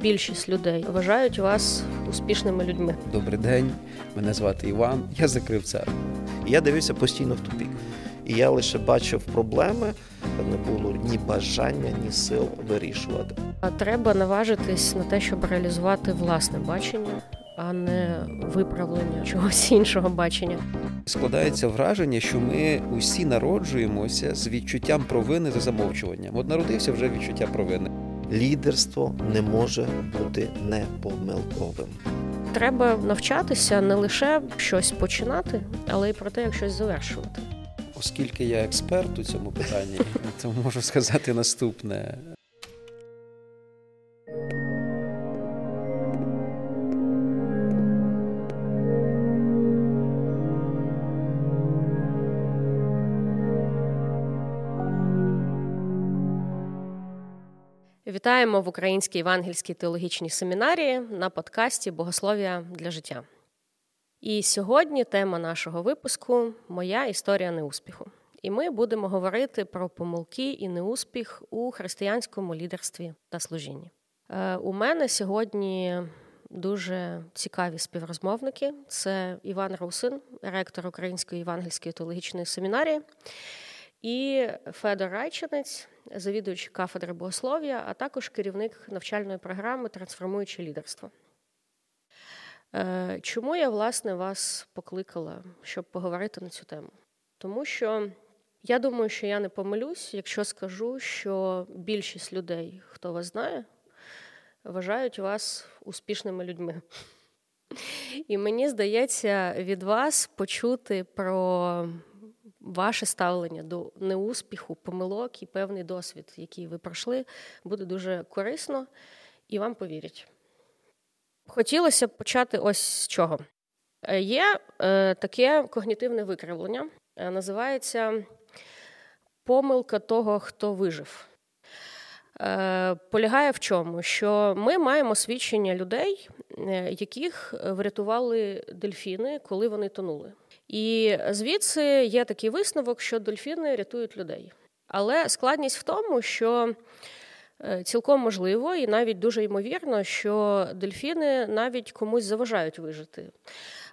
більшість людей вважають вас успішними людьми. Добрий день, мене звати Іван. Я закрив церкву. Я дивився постійно в тупік. І я лише бачив проблеми, не було ні бажання, ні сил вирішувати. А треба наважитись на те, щоб реалізувати власне бачення, а не виправлення чогось іншого бачення. Складається враження, що ми усі народжуємося з відчуттям провини за замовчуванням. От народився вже відчуття провини. Лідерство не може бути непомилковим. Треба навчатися не лише щось починати, але й про те, як щось завершувати. Оскільки я експерт у цьому питанні, то можу сказати наступне. Вітаємо в Українській Євангельській теологічній семінарії на подкасті Богослов'я для життя. І сьогодні тема нашого випуску Моя історія неуспіху. І ми будемо говорити про помилки і неуспіх у християнському лідерстві та служінні. Е, у мене сьогодні дуже цікаві співрозмовники: це Іван Русин, ректор Української євангельської теологічної семінарії, і Федор Райчинець, завідуючий кафедри богослов'я, а також керівник навчальної програми Трансформуюче лідерство. Е, чому я, власне, вас покликала, щоб поговорити на цю тему? Тому що я думаю, що я не помилюсь, якщо скажу, що більшість людей, хто вас знає, вважають вас успішними людьми. І мені здається, від вас почути про ваше ставлення до неуспіху, помилок і певний досвід, який ви пройшли, буде дуже корисно і вам повірять. Хотілося б почати ось з чого. Е, є е, таке когнітивне викривлення, е, називається помилка того, хто вижив. Е, полягає в чому? Що ми маємо свідчення людей, е, яких врятували дельфіни, коли вони тонули. І звідси є такий висновок, що дельфіни рятують людей. Але складність в тому, що е, цілком можливо і навіть дуже ймовірно, що дельфіни навіть комусь заважають вижити.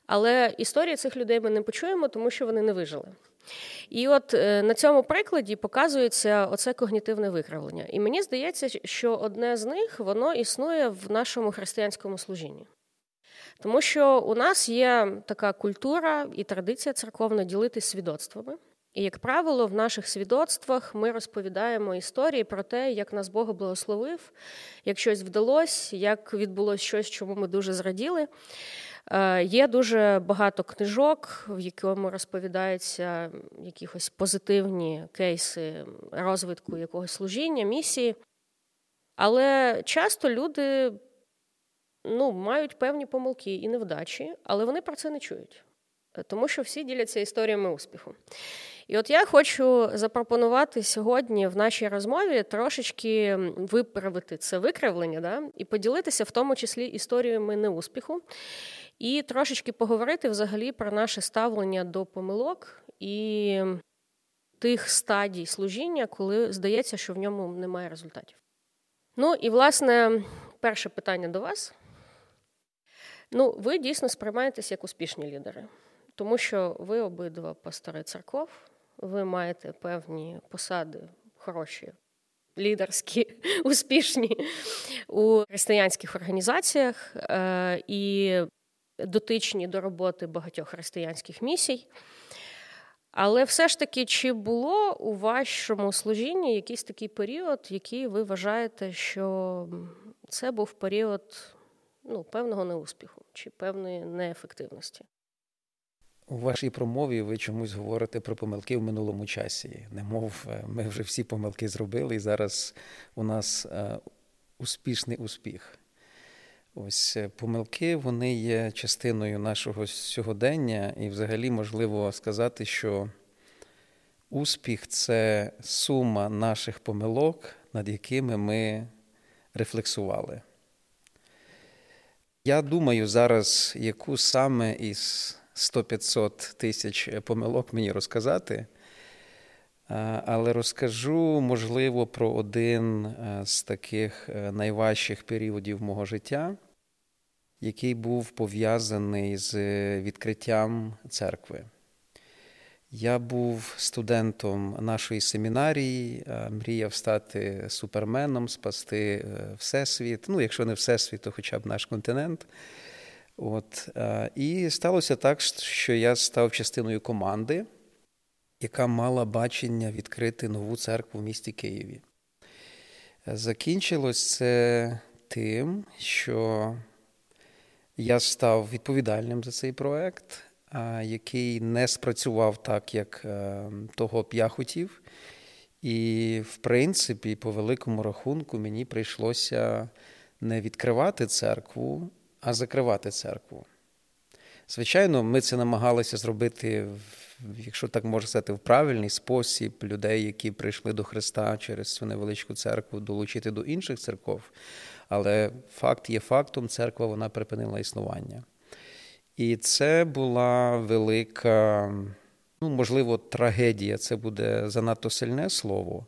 Але історії цих людей ми не почуємо, тому що вони не вижили. І от е, на цьому прикладі показується оце когнітивне викривлення. І мені здається, що одне з них воно існує в нашому християнському служінні. Тому що у нас є така культура і традиція церковна ділитися свідоцтвами. І, як правило, в наших свідоцтвах ми розповідаємо історії про те, як нас Бог благословив, як щось вдалося, як відбулося щось, чому ми дуже зраділи. Е, є дуже багато книжок, в якому розповідаються якісь позитивні кейси розвитку якогось служіння, місії. Але часто люди ну, мають певні помилки і невдачі, але вони про це не чують, тому що всі діляться історіями успіху. І от я хочу запропонувати сьогодні в нашій розмові трошечки виправити це викривлення, да, і поділитися в тому числі історіями неуспіху, і трошечки поговорити взагалі про наше ставлення до помилок і тих стадій служіння, коли здається, що в ньому немає результатів. Ну і власне перше питання до вас. Ну, ви дійсно сприймаєтесь як успішні лідери, тому що ви обидва пастори церков, ви маєте певні посади хороші, лідерські, успішні у християнських організаціях е, і дотичні до роботи багатьох християнських місій. Але все ж таки, чи було у вашому служінні якийсь такий період, який ви вважаєте, що це був період ну, певного неуспіху чи певної неефективності? У вашій промові ви чомусь говорите про помилки в минулому часі. Немов е, ми вже всі помилки зробили, і зараз у нас е, успішний успіх. Ось е, помилки вони є частиною нашого сьогодення, і взагалі можливо сказати, що успіх це сума наших помилок, над якими ми рефлексували. Я думаю зараз, яку саме із 100-500 тисяч помилок мені розказати. Але розкажу, можливо, про один з таких найважчих періодів мого життя, який був пов'язаний з відкриттям церкви. Я був студентом нашої семінарії, мріяв стати суперменом, спасти Всесвіт. Ну, якщо не Всесвіт, то хоча б наш континент. От, І сталося так, що я став частиною команди, яка мала бачення відкрити нову церкву в місті Києві. Закінчилось це тим, що я став відповідальним за цей проект, який не спрацював так, як е, того б я хотів. І, в принципі, по великому рахунку, мені прийшлося не відкривати церкву, а закривати церкву. Звичайно, ми це намагалися зробити, якщо так можна сказати, в правильний спосіб людей, які прийшли до Христа через цю невеличку церкву, долучити до інших церков. Але факт є фактом, церква вона припинила існування. І це була велика, ну, можливо, трагедія. Це буде занадто сильне слово,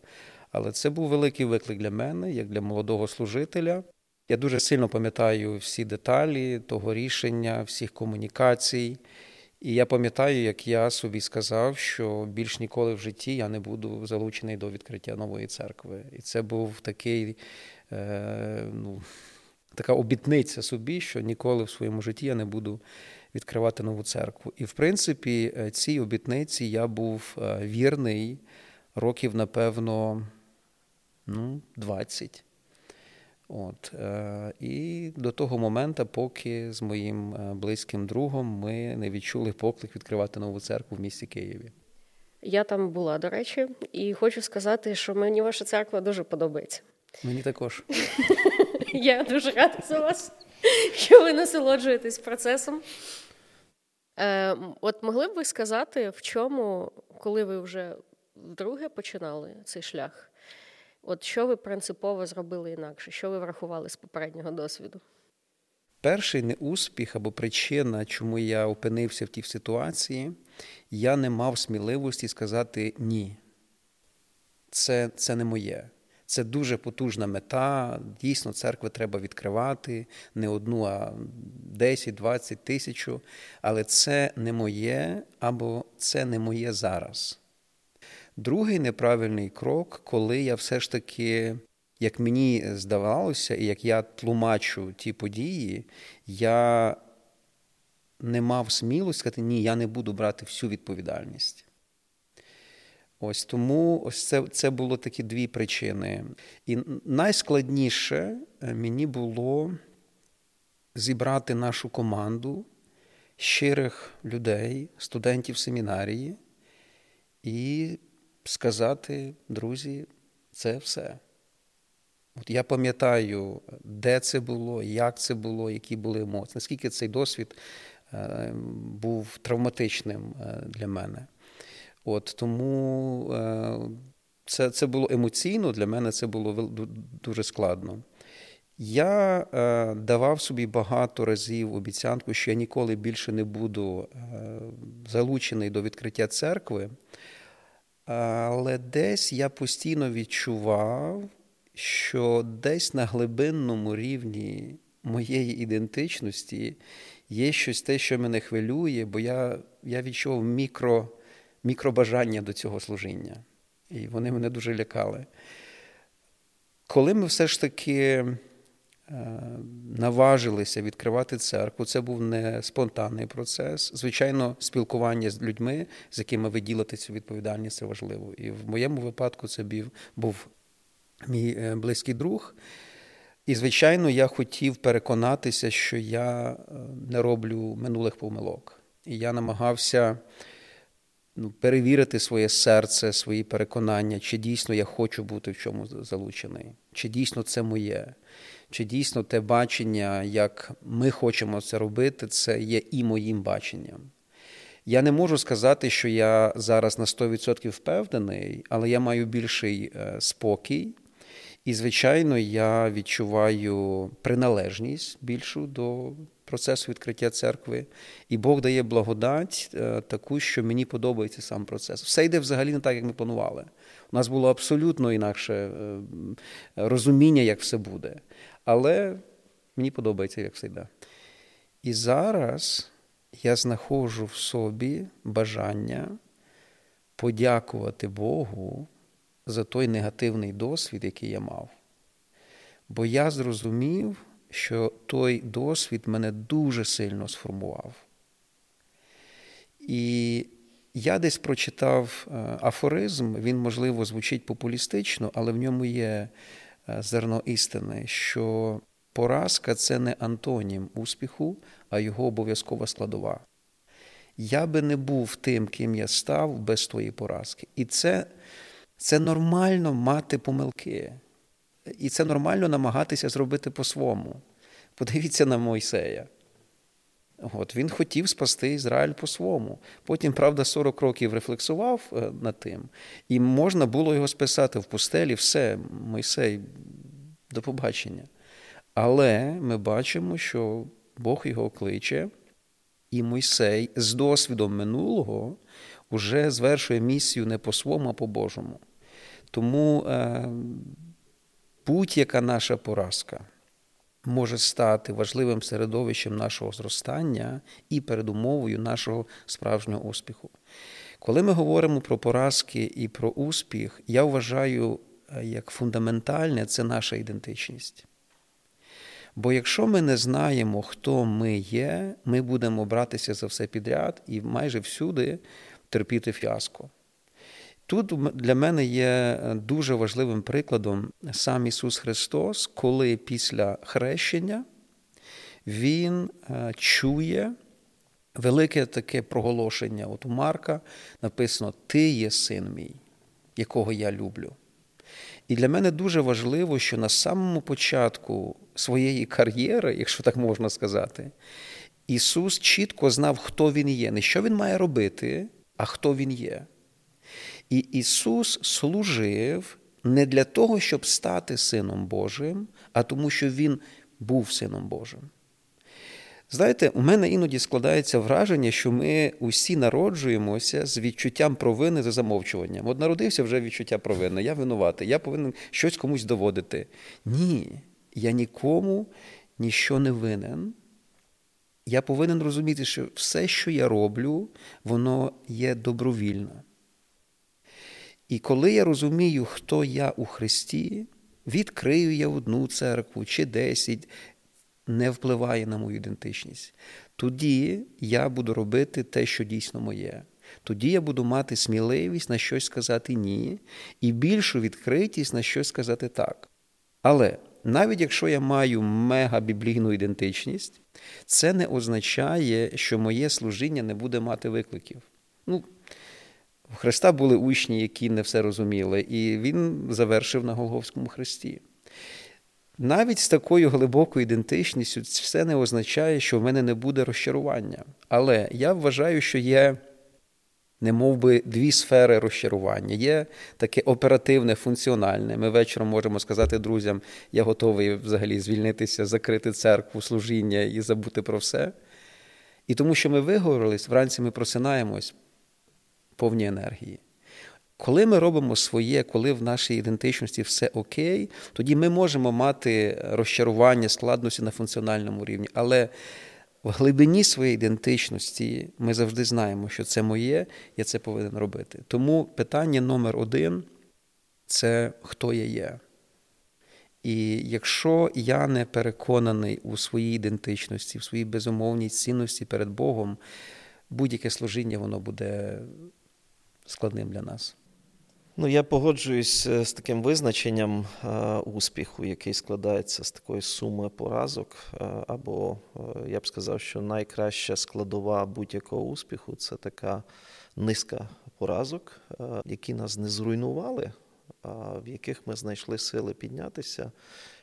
але це був великий виклик для мене, як для молодого служителя. Я дуже сильно пам'ятаю всі деталі того рішення, всіх комунікацій. І я пам'ятаю, як я собі сказав, що більш ніколи в житті я не буду залучений до відкриття нової церкви. І це був такий, е, ну, така обітниця собі, що ніколи в своєму житті я не буду відкривати нову церкву. І в принципі, е, цій обітниці я був е, вірний років, напевно, ну, 20. От, е, І до того моменту, поки з моїм близьким другом ми не відчули поклик відкривати нову церкву в місті Києві. Я там була, до речі, і хочу сказати, що мені ваша церква дуже подобається. Мені також. Я дуже рада за вас, що ви насолоджуєтесь процесом. Е, От могли б ви сказати, в чому, коли ви вже вдруге починали цей шлях? От що ви принципово зробили інакше? Що ви врахували з попереднього досвіду? Перший неуспіх або причина, чому я опинився в тій ситуації, я не мав сміливості сказати ні. Це, Це не моє. Це дуже потужна мета. Дійсно, церкви треба відкривати не одну, а 10, 20 тисячу. Але це не моє або це не моє зараз. Другий неправильний крок, коли я все ж таки, як мені здавалося, і як я тлумачу ті події, я не мав смілості сказати, ні, я не буду брати всю відповідальність. Ось тому ось це це було такі дві причини. І найскладніше е, мені було зібрати нашу команду щирих людей, студентів семінарії, і сказати, друзі, це все. От Я пам'ятаю, де це було, як це було, які були емоції, наскільки цей досвід е, був травматичним е, для мене. От Тому е, це це було емоційно, для мене це було дуже складно. Я е, давав собі багато разів обіцянку, що я ніколи більше не буду е, залучений до відкриття церкви, але десь я постійно відчував, що десь на глибинному рівні моєї ідентичності є щось те, що мене хвилює, бо я я відчував мікро мікробажання до цього служіння. І вони мене дуже лякали. Коли ми все ж таки е, наважилися відкривати церкву, це був не спонтанний процес. Звичайно, спілкування з людьми, з якими ви ділите цю відповідальність, це важливо. І в моєму випадку це був мій е, близький друг. І, звичайно, я хотів переконатися, що я е, не роблю минулих помилок. І я намагався ну, перевірити своє серце, свої переконання, чи дійсно я хочу бути в чому залучений, чи дійсно це моє, чи дійсно те бачення, як ми хочемо це робити, це є і моїм баченням. Я не можу сказати, що я зараз на 100% впевнений, але я маю більший е, спокій. І, звичайно, я відчуваю приналежність більшу до процесу відкриття церкви, і Бог дає благодать е, таку, що мені подобається сам процес. Все йде взагалі не так, як ми планували. У нас було абсолютно інакше е, розуміння, як все буде. Але мені подобається, як все йде. І зараз я знаходжу в собі бажання подякувати Богу за той негативний досвід, який я мав. Бо я зрозумів, що той досвід мене дуже сильно сформував. І я десь прочитав е, афоризм, він, можливо, звучить популістично, але в ньому є е, зерно істини, що поразка це не антонім успіху, а його обов'язкова складова. Я би не був тим, ким я став без твоєї поразки. І це, це нормально мати помилки. І це нормально намагатися зробити по-своєму. Подивіться на Мойсея. От, Він хотів спасти Ізраїль по-своєму. Потім, правда, 40 років рефлексував е, над тим, і можна було його списати в пустелі, все, Мойсей, до побачення. Але ми бачимо, що Бог його кличе, і Мойсей з досвідом минулого вже звершує місію не по своєму, а по Божому. Тому е, будь-яка наша поразка може стати важливим середовищем нашого зростання і передумовою нашого справжнього успіху. Коли ми говоримо про поразки і про успіх, я вважаю, е, як фундаментальне це наша ідентичність. Бо якщо ми не знаємо, хто ми є, ми будемо братися за все підряд і майже всюди терпіти фіаско. Тут для мене є е, дуже важливим прикладом сам Ісус Христос, коли після хрещення Він е, чує велике таке проголошення. От у Марка написано: Ти є син мій, якого я люблю. І для мене дуже важливо, що на самому початку своєї кар'єри, якщо так можна сказати, Ісус чітко знав, хто Він є, не що Він має робити, а хто Він є. І Ісус служив не для того, щоб стати Сином Божим, а тому, що Він був Сином Божим. Знаєте, у мене іноді складається враження, що ми усі народжуємося з відчуттям провини за замовчуванням. От народився вже відчуття провини, я винуватий, я повинен щось комусь доводити. Ні, я нікому ніщо не винен. Я повинен розуміти, що все, що я роблю, воно є добровільно. І коли я розумію, хто я у Христі, відкрию я одну церкву чи десять, не впливає на мою ідентичність. Тоді я буду робити те, що дійсно моє. Тоді я буду мати сміливість на щось сказати ні, і більшу відкритість на щось сказати так. Але навіть якщо я маю мегабіблійну ідентичність, це не означає, що моє служіння не буде мати викликів. Ну, у Христа були учні, які не все розуміли, і Він завершив на Голговському хресті. Навіть з такою глибокою ідентичністю все не означає, що в мене не буде розчарування. Але я вважаю, що є не мов би, дві сфери розчарування. Є таке оперативне, функціональне. Ми вечором можемо сказати друзям, я готовий взагалі звільнитися, закрити церкву, служіння і забути про все. І тому, що ми виговорились, вранці ми просинаємось повні енергії. Коли ми робимо своє, коли в нашій ідентичності все окей, тоді ми можемо мати розчарування, складності на функціональному рівні. Але в глибині своєї ідентичності ми завжди знаємо, що це моє, я це повинен робити. Тому питання номер один це хто я є. І якщо я не переконаний у своїй ідентичності, в своїй безумовній цінності перед Богом, будь-яке служіння воно буде складним для нас. Ну, я погоджуюсь е, з таким визначенням е, успіху, який складається з такої суми поразок. Е, або я б сказав, що найкраща складова будь-якого успіху це така низка поразок, які нас не зруйнували, а в яких ми знайшли сили піднятися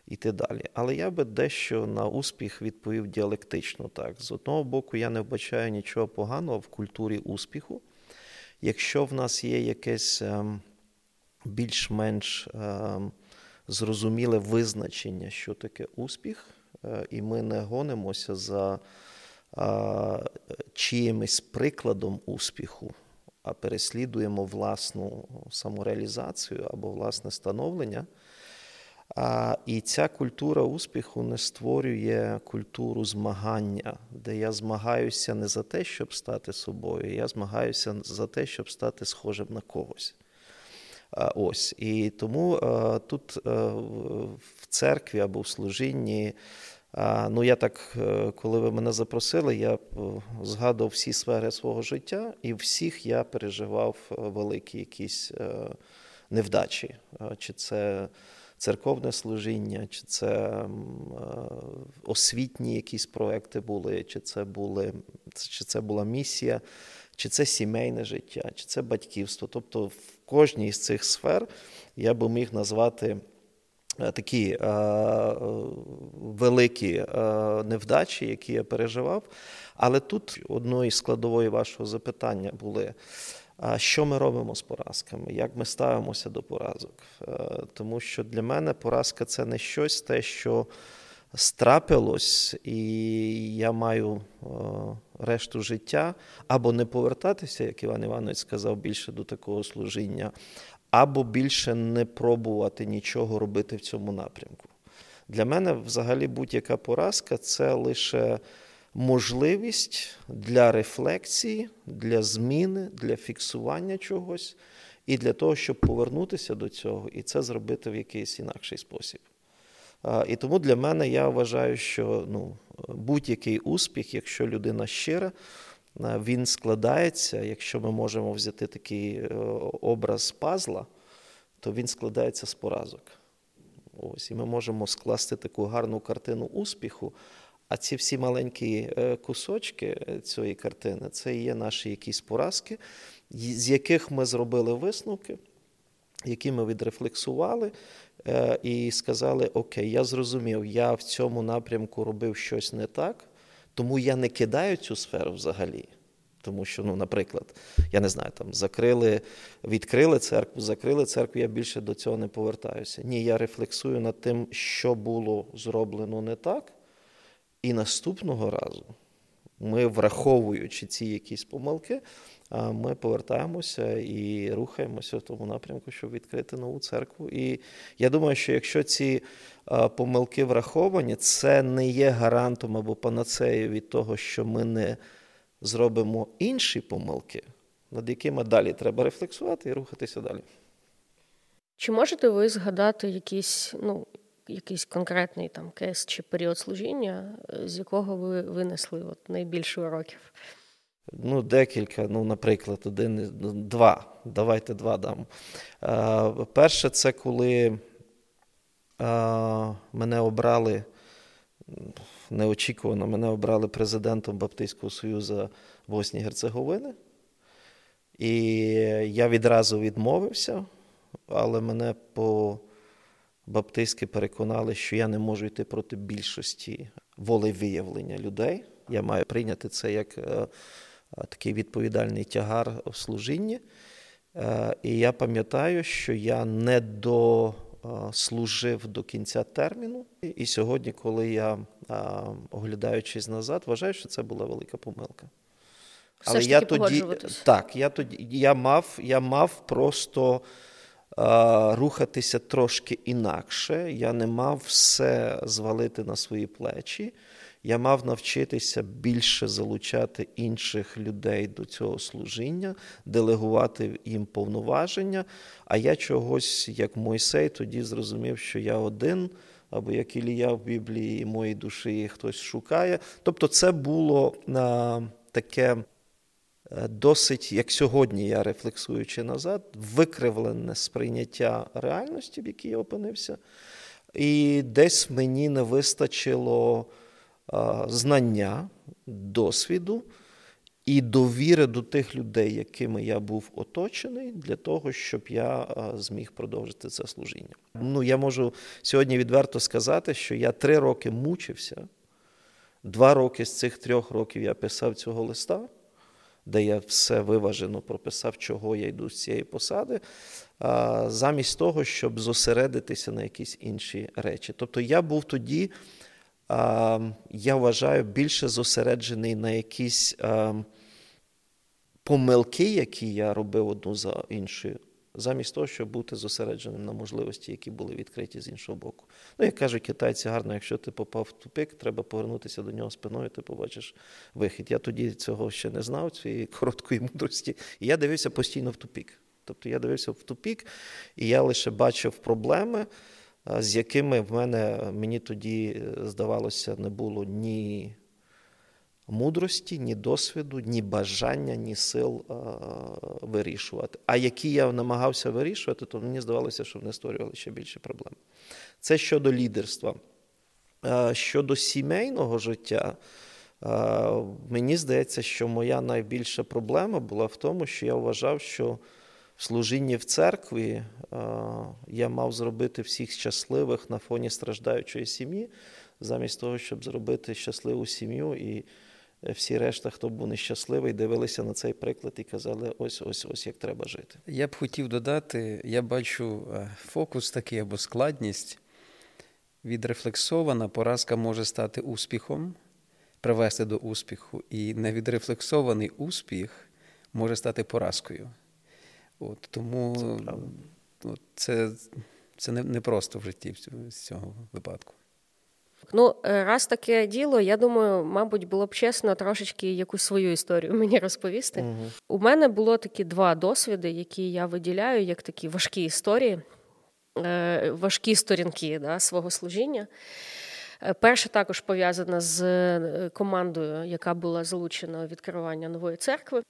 і йти далі. Але я би дещо на успіх відповів діалектично. Так, з одного боку, я не вбачаю нічого поганого в культурі успіху. Якщо в нас є якесь ем, більш-менш ем, зрозуміле визначення, що таке успіх, і ми не гонимося за чиїмось прикладом успіху, а переслідуємо власну самореалізацію або власне становлення. А, І ця культура успіху не створює культуру змагання, де я змагаюся не за те, щоб стати собою, я змагаюся за те, щоб стати схожим на когось. А, ось. І тому а, тут а, в церкві або в служінні. Ну, я так, е, коли ви мене запросили, я е, згадував всі сфери свого життя, і всіх я переживав е, великі якісь невдачі. Чи це церковне служіння, чи це освітні якісь проекти були, чи це були, чи це була місія, чи це сімейне життя, чи це батьківство. Тобто в кожній з цих сфер я би міг назвати. Е, такі е, великі е, невдачі, які я переживав. Але тут одною з складової вашого запитання були. Що ми робимо з поразками? Як ми ставимося до поразок? Тому що для мене поразка це не щось те, що страпилось, і я маю решту життя або не повертатися, як Іван Іванович сказав, більше до такого служіння, або більше не пробувати нічого робити в цьому напрямку. Для мене взагалі будь-яка поразка це лише можливість для рефлексії, для зміни, для фіксування чогось і для того, щоб повернутися до цього і це зробити в якийсь інакший спосіб. І тому для мене я вважаю, що ну, будь-який успіх, якщо людина щира, він складається, якщо ми можемо взяти такий е, образ пазла, то він складається з поразок. Ось, І ми можемо скласти таку гарну картину успіху. А ці всі маленькі е, кусочки е, цієї картини це є наші якісь поразки, з яких ми зробили висновки, які ми відрефлексували і сказали: Окей, я зрозумів, я в цьому напрямку робив щось не так. Тому я не кидаю цю сферу взагалі. Тому що, ну, наприклад, я не знаю, там закрили, відкрили церкву, закрили церкву, я більше до цього не повертаюся. Ні, я рефлексую над тим, що було зроблено не так. І наступного разу ми, враховуючи ці якісь помилки, ми повертаємося і рухаємося в тому напрямку, щоб відкрити нову церкву. І я думаю, що якщо ці помилки враховані, це не є гарантом або панацеєю від того, що ми не зробимо інші помилки, над якими далі треба рефлексувати і рухатися далі. Чи можете ви згадати якийсь, ну, якийсь конкретний там кейс чи період служіння, з якого ви винесли от найбільше уроків? Ну, декілька, ну, наприклад, один, два. Давайте два дам. Перше, це коли мене обрали неочікувано, мене обрали президентом Баптистського Союзу Боснії Герцеговини. І я відразу відмовився, але мене по баптистськи переконали, що я не можу йти проти більшості волевиявлення людей. Я маю прийняти це як е, такий відповідальний тягар в служінні. Е, і я пам'ятаю, що я не дослужив до кінця терміну. І сьогодні, коли я, оглядаючись назад, вважаю, що це була велика помилка. Все Але ж я тоді так, я тоді я мав, я мав просто. Рухатися трошки інакше, я не мав все звалити на свої плечі. Я мав навчитися більше залучати інших людей до цього служіння, делегувати їм повноваження. А я чогось, як Мойсей, тоді зрозумів, що я один, або як Ілія в Біблії, і моїй душі хтось шукає. Тобто, це було а, таке. Е, досить, як сьогодні я рефлексуючи назад, викривлене сприйняття реальності, в якій я опинився, і десь мені не вистачило знання, досвіду і довіри до тих людей, якими я був оточений, для того, щоб я зміг продовжити це служіння. Ну, я можу сьогодні відверто сказати, що я три роки мучився. Два роки з цих трьох років я писав цього листа, де я все виважено прописав, чого я йду з цієї посади, замість того, щоб зосередитися на якісь інші речі. Тобто я був тоді я вважаю, більше зосереджений на якісь помилки, які я робив одну за іншою, замість того, щоб бути зосередженим на можливості, які були відкриті з іншого боку. Ну, як кажуть китайці, гарно, якщо ти попав в тупик, треба повернутися до нього спиною, ти побачиш вихід. Я тоді цього ще не знав, цієї короткої мудрості, і я дивився постійно в тупік. Тобто я дивився в тупік, і я лише бачив проблеми, з якими в мене мені тоді е, здавалося не було ні мудрості, ні досвіду, ні бажання, ні сил а, вирішувати. А які я намагався вирішувати, то мені здавалося, що вони створювали ще більше проблем. Це щодо лідерства. А, щодо сімейного життя. Мені здається, що моя найбільша проблема була в тому, що я вважав, що в служінні в церкві я мав зробити всіх щасливих на фоні страждаючої сім'ї, замість того, щоб зробити щасливу сім'ю і всі решта, хто був нещасливий, дивилися на цей приклад і казали, ось ось ось як треба жити. Я б хотів додати, я бачу е, фокус такий або складність. Відрефлексована поразка може стати успіхом, привести до успіху, і невідрефлексований успіх може стати поразкою. От, Тому це, от, це, це не, не просто в житті з цього випадку. Ну, е, раз таке діло, я думаю, мабуть, було б чесно трошечки якусь свою історію мені розповісти. Угу. У мене було такі два досвіди, які я виділяю як такі важкі історії, е, важкі сторінки да, свого служіння. Е, перше також пов'язане з командою, яка була залучена у відкривання нової церкви.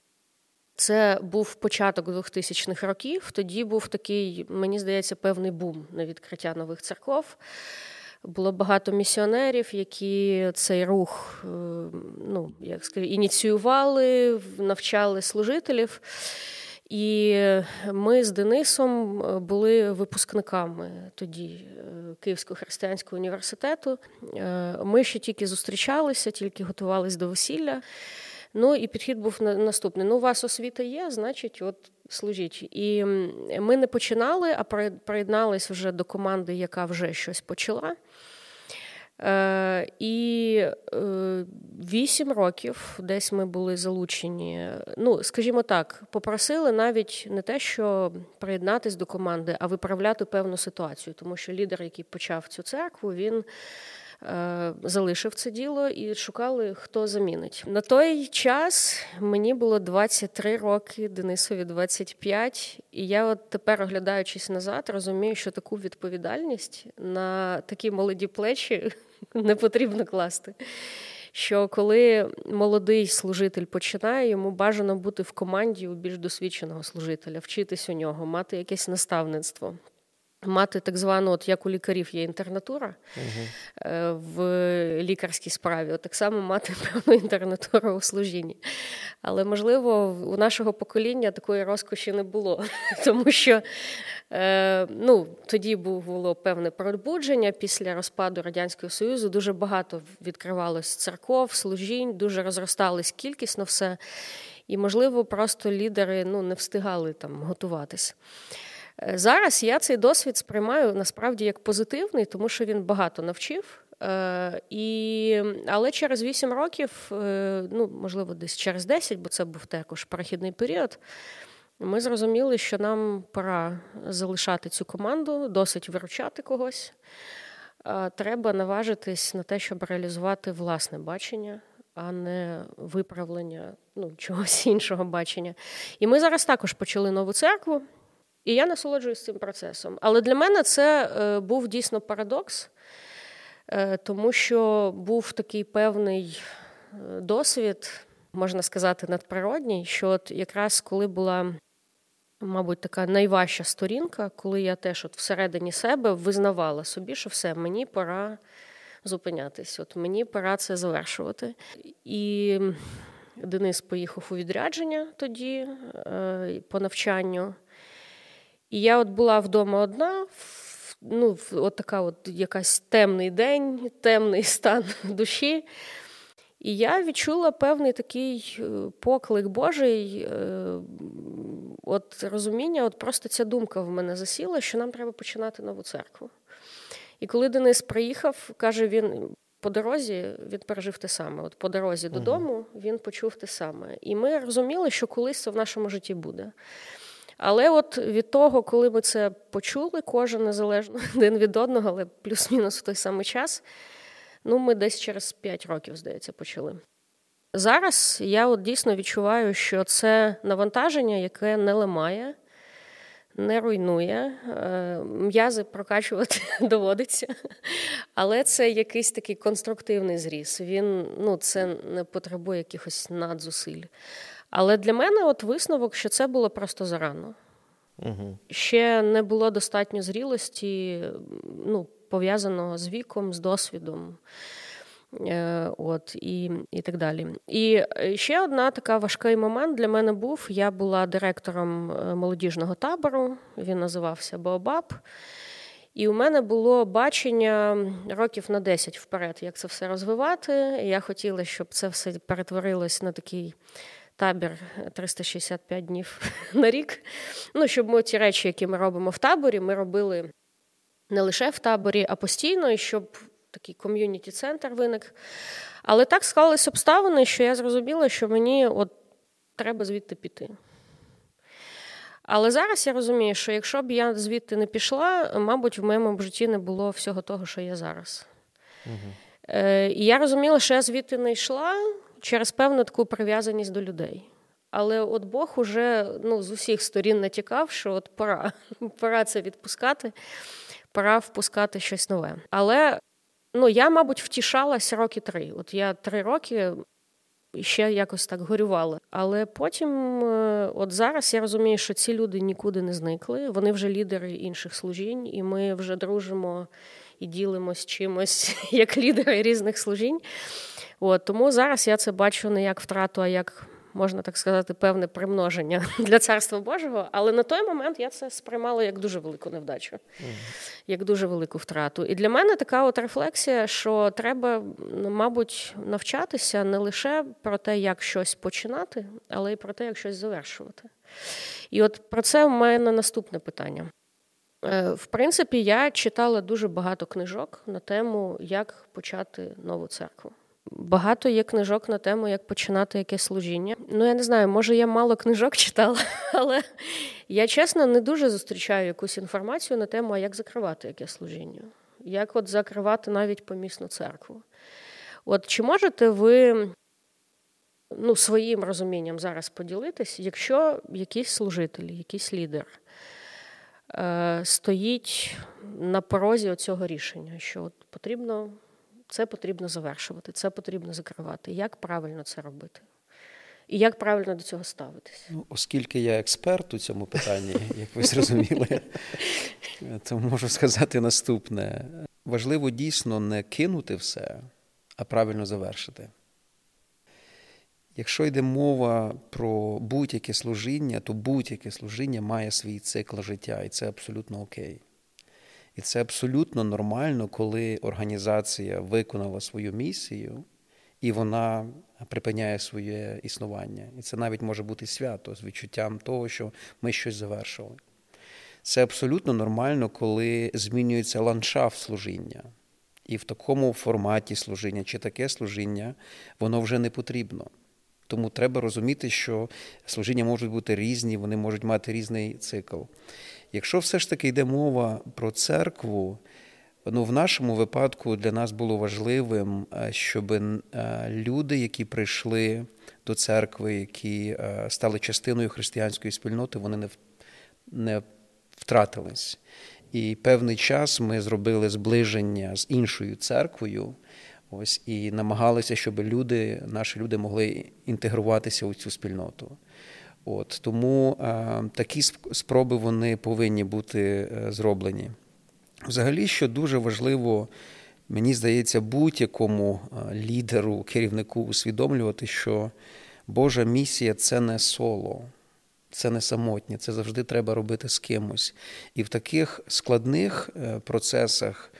Це був початок 2000-х років. Тоді був такий, мені здається, певний бум на відкриття нових церков. Було багато місіонерів, які цей рух е, ну, як скажу, ініціювали, навчали служителів. І ми з Денисом е, були випускниками тоді е, Київського християнського університету. Ми ще тільки зустрічалися, тільки готувалися до весілля. Ну і підхід був наступний: ну, у вас освіта є, значить, от служіть. І ми не починали, а приєднались вже до команди, яка вже щось почала. Е, І е, вісім років десь ми були залучені. Ну, скажімо так, попросили навіть не те, що приєднатись до команди, а виправляти певну ситуацію, тому що лідер, який почав цю церкву, він. Е, залишив це діло і шукали, хто замінить. На той час мені було 23 роки, Денисові 25. І я, от тепер, оглядаючись назад, розумію, що таку відповідальність на такі молоді плечі не потрібно класти. Що коли молодий служитель починає, йому бажано бути в команді у більш досвідченого служителя, вчитись у нього, мати якесь наставництво мати так звану, от як у лікарів є інтернатура угу. в лікарській справі, от так само мати певну інтернатуру у служінні. Але, можливо, у нашого покоління такої розкоші не було, тому що е, ну, тоді було певне пробудження після розпаду Радянського Союзу. Дуже багато відкривалось церков, служінь, дуже розросталось кількісно все. І, можливо, просто лідери ну, не встигали там готуватись. Е, зараз я цей досвід сприймаю насправді як позитивний, тому що він багато навчив. Е, і, Але через 8 років, е, ну можливо, десь через 10, бо це був також перехідний період. Ми зрозуміли, що нам пора залишати цю команду, досить виручати когось. Треба наважитись на те, щоб реалізувати власне бачення, а не виправлення ну, чогось іншого бачення. І ми зараз також почали нову церкву. І я насолоджуюсь цим процесом. Але для мене це е, був дійсно парадокс, е, тому що був такий певний е, досвід, можна сказати, надприродній, що от якраз коли була. Мабуть, така найважча сторінка, коли я теж от всередині себе визнавала собі, що все, мені пора зупинятись, от мені пора це завершувати. І Денис поїхав у відрядження тоді по навчанню. І я от була вдома одна, ну, от така от якась темний день, темний стан душі. І я відчула певний такий е, поклик Божий, е, от розуміння, от просто ця думка в мене засіла, що нам треба починати нову церкву. І коли Денис приїхав, каже він. по дорозі він пережив те саме. От по дорозі додому він почув те саме. І ми розуміли, що колись це в нашому житті буде. Але от від того, коли ми це почули, кожен незалежно один від одного, але плюс-мінус в той самий час, ну ми десь через 5 років, здається, почали. Зараз я от дійсно відчуваю, що це навантаження, яке не ламає, не руйнує, е, м'язи прокачувати доводиться, але це якийсь такий конструктивний зріз. Він ну, це не потребує якихось надзусиль. Але для мене от висновок, що це було просто зарано. Угу. Ще не було достатньо зрілості, ну, пов'язаного з віком, з досвідом. Е, от, І і так далі. І ще одна така важкий момент для мене був: я була директором е, молодіжного табору, він називався Бообаб. І у мене було бачення років на 10 вперед, як це все розвивати. Я хотіла, щоб це все перетворилось на такий табір 365 днів на рік. Ну, щоб ми ті речі, які ми робимо в таборі, ми робили не лише в таборі, а постійно, і щоб такий ком'юніті-центр виник. Але так склалися обставини, що я зрозуміла, що мені от треба звідти піти. Але зараз я розумію, що якщо б я звідти не пішла, мабуть, в моєму житті не було всього того, що є зараз. Угу. Е, І я розуміла, що я звідти не йшла через певну таку прив'язаність до людей. Але от Бог уже ну, з усіх сторін натякав, що от пора, пора це відпускати, пора впускати щось нове. Але Ну, я, мабуть, втішалася роки три. От я три роки ще якось так горювала. Але потім, е, от зараз я розумію, що ці люди нікуди не зникли. Вони вже лідери інших служінь, і ми вже дружимо і ділимось чимось як лідери різних служінь. От, Тому зараз я це бачу не як втрату, а як можна так сказати, певне примноження для царства Божого. Але на той момент я це сприймала як дуже велику невдачу, як дуже велику втрату. І для мене така от рефлексія, що треба, мабуть, навчатися не лише про те, як щось починати, але й про те, як щось завершувати. І от про це в мене наступне питання. Е, в принципі, я читала дуже багато книжок на тему, як почати нову церкву. Багато є книжок на тему, як починати якесь служіння. Ну, я не знаю, може я мало книжок читала, але я чесно не дуже зустрічаю якусь інформацію на тему, а як закривати якесь служіння, як от закривати навіть помісну церкву. От чи можете ви ну, своїм розумінням зараз поділитись, якщо якийсь служитель, якийсь лідер стоїть на порозі цього рішення, що от потрібно це потрібно завершувати, це потрібно закривати. Як правильно це робити? І як правильно до цього ставитись? Ну, Оскільки я експерт у цьому питанні, як ви зрозуміли, то можу сказати наступне: важливо дійсно не кинути все, а правильно завершити. Якщо йде мова про будь-яке служіння, то будь-яке служіння має свій цикл життя, і це абсолютно окей. І це абсолютно нормально, коли організація виконала свою місію і вона припиняє своє існування. І це навіть може бути свято з відчуттям того, що ми щось завершили. Це абсолютно нормально, коли змінюється ландшафт служіння. І в такому форматі служіння чи таке служіння, воно вже не потрібно. Тому треба розуміти, що служіння можуть бути різні, вони можуть мати різний цикл. Якщо все ж таки йде мова про церкву, ну в нашому випадку для нас було важливим, е, щоб е, люди, які прийшли до церкви, які е, стали частиною християнської спільноти, вони не не втратились. І певний час ми зробили зближення з іншою церквою. Ось і намагалися, щоб люди, наші люди могли інтегруватися у цю спільноту. От Тому а, такі спроби вони повинні бути е, зроблені. Взагалі, що дуже важливо, мені здається, будь-якому лідеру, керівнику усвідомлювати, що Божа місія це не соло, це не самотнє, це завжди треба робити з кимось. І в таких складних е, процесах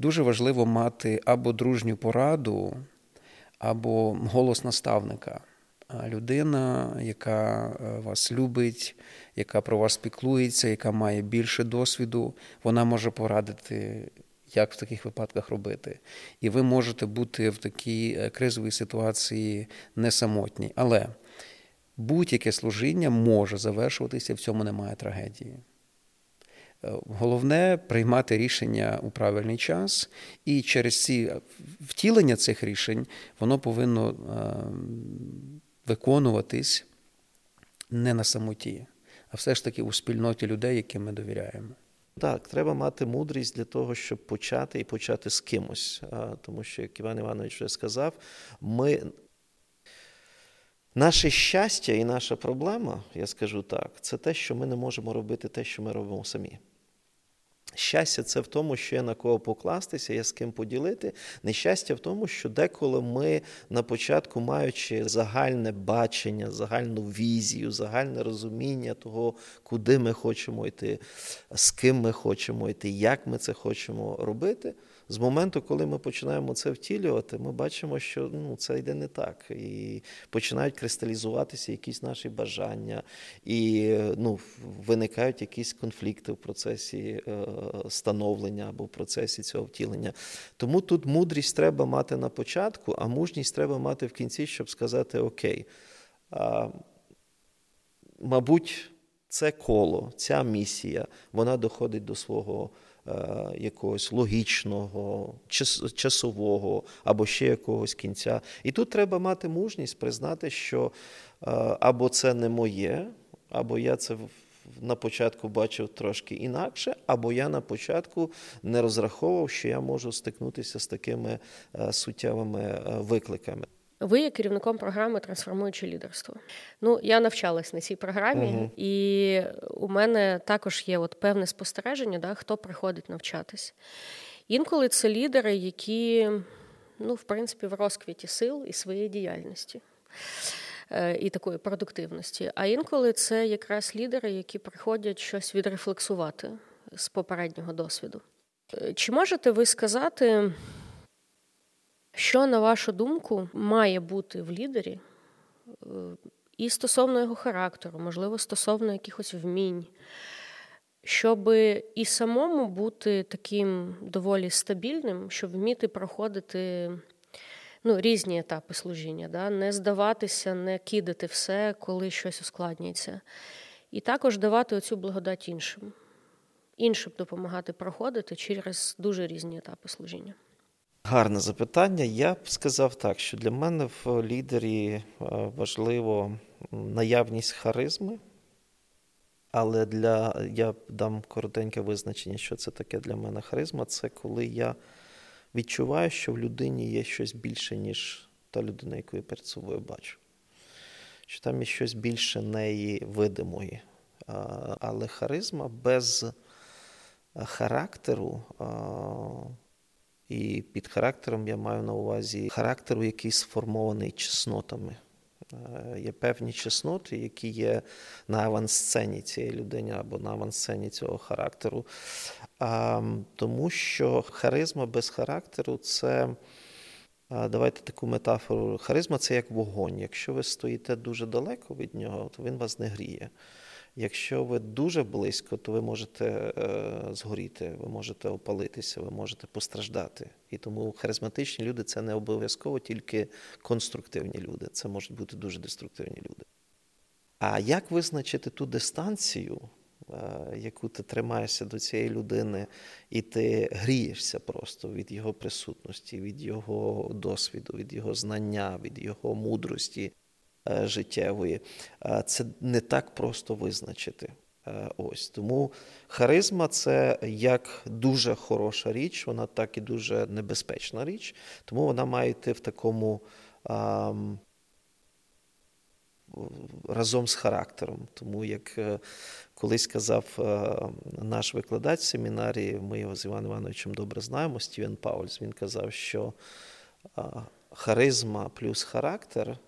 дуже важливо мати або дружню пораду, або голос наставника людина, яка е, вас любить, яка про вас піклується, яка має більше досвіду, вона може порадити, як в таких випадках робити. І ви можете бути в такій е, кризовій ситуації не самотні. Але будь-яке служіння може завершуватися, в цьому немає трагедії. Е, головне приймати рішення у правильний час, і через ці втілення цих рішень воно повинно виконуватись не на самоті, а все ж таки у спільноті людей, яким ми довіряємо. Так, треба мати мудрість для того, щоб почати і почати з кимось. Тому що, як Іван Іванович вже сказав, ми. Наше щастя і наша проблема, я скажу так, це те, що ми не можемо робити те, що ми робимо самі. Щастя, це в тому, що є на кого покластися, є з ким поділити. Нещастя в тому, що деколи ми на початку, маючи загальне бачення, загальну візію, загальне розуміння того, куди ми хочемо йти, з ким ми хочемо йти, як ми це хочемо робити. З моменту, коли ми починаємо це втілювати, ми бачимо, що ну, це йде не так. І починають кристалізуватися якісь наші бажання, і ну, виникають якісь конфлікти в процесі е, становлення або в процесі цього втілення. Тому тут мудрість треба мати на початку, а мужність треба мати в кінці, щоб сказати: Окей, а, мабуть, це коло, ця місія, вона доходить до свого. Е, якогось логічного, часового або ще якогось кінця. І тут треба мати мужність признати, що е, або це не моє, або я це на початку бачив трошки інакше, або я на початку не розраховував, що я можу стикнутися з такими е, суттєвими викликами. Ви є керівником програми Трансформуюче лідерство. Ну, я навчалась на цій програмі, uh і у мене також є от певне спостереження, да, хто приходить навчатись. Інколи це лідери, які, ну, в принципі, в розквіті сил і своєї діяльності. Е, і такої продуктивності. А інколи це якраз лідери, які приходять щось відрефлексувати з попереднього досвіду. Е, чи можете ви сказати, що, на вашу думку, має бути в лідері е, і стосовно його характеру, можливо, стосовно якихось вмінь, щоб і самому бути таким доволі стабільним, щоб вміти проходити ну, різні етапи служіння, да? не здаватися, не кидати все, коли щось ускладнюється. І також давати оцю благодать іншим, іншим допомагати проходити через дуже різні етапи служіння. Гарне запитання. Я б сказав так, що для мене в лідері е, важливо наявність харизми, але для я дам коротеньке визначення, що це таке для мене харизма. Це коли я відчуваю, що в людині є щось більше, ніж та людина, яку я перед собою бачу. Що там є щось більше неї видимої. Але харизма без характеру. І під характером я маю на увазі характеру, який сформований чеснотами. Е, є певні чесноти, які є на авансцені цієї людини або на авансцені цього характеру. Тому що харизма без характеру це. Давайте таку метафору. Харизма це як вогонь. Якщо ви стоїте дуже далеко від нього, то він вас не гріє. Якщо ви дуже близько, то ви можете е, згоріти, ви можете опалитися, ви можете постраждати. І тому харизматичні люди це не обов'язково тільки конструктивні люди, це можуть бути дуже деструктивні люди. А як визначити ту дистанцію, е, яку ти тримаєшся до цієї людини, і ти грієшся просто від його присутності, від його досвіду, від його знання, від його мудрості? Е, життєвої, е, це не так просто визначити. Е, ось тому харизма це як дуже хороша річ, вона так і дуже небезпечна річ, тому вона має йти в такому а, разом з характером. Тому як колись казав наш викладач в семінарі, ми його з Іваном Івановичем добре знаємо, Стівен Паульс, він казав, що харизма плюс характер.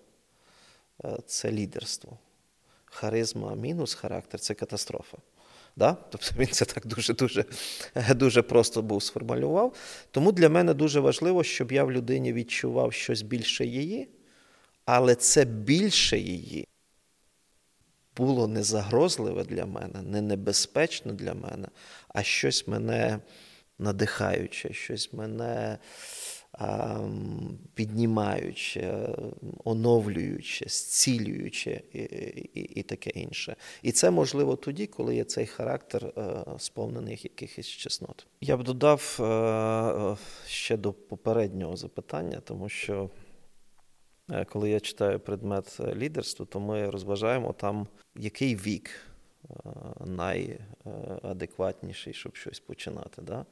Е, це лідерство. Харизма мінус характер це катастрофа. Да? Тобто він це так дуже-дуже дуже просто був сформулював. Тому для мене дуже важливо, щоб я в людині відчував щось більше її, але це більше її було не загрозливе для мене, не небезпечне для мене, а щось мене надихаюче, щось мене піднімаюче, оновлююче, зцілююче і, і, і таке інше. І це можливо тоді, коли є цей характер е, сповнених якихось чеснот. Я б додав е, е, ще до попереднього запитання, тому що. Коли я читаю предмет лідерства, то ми розважаємо там, який вік найадекватніший, щоб щось починати. Да?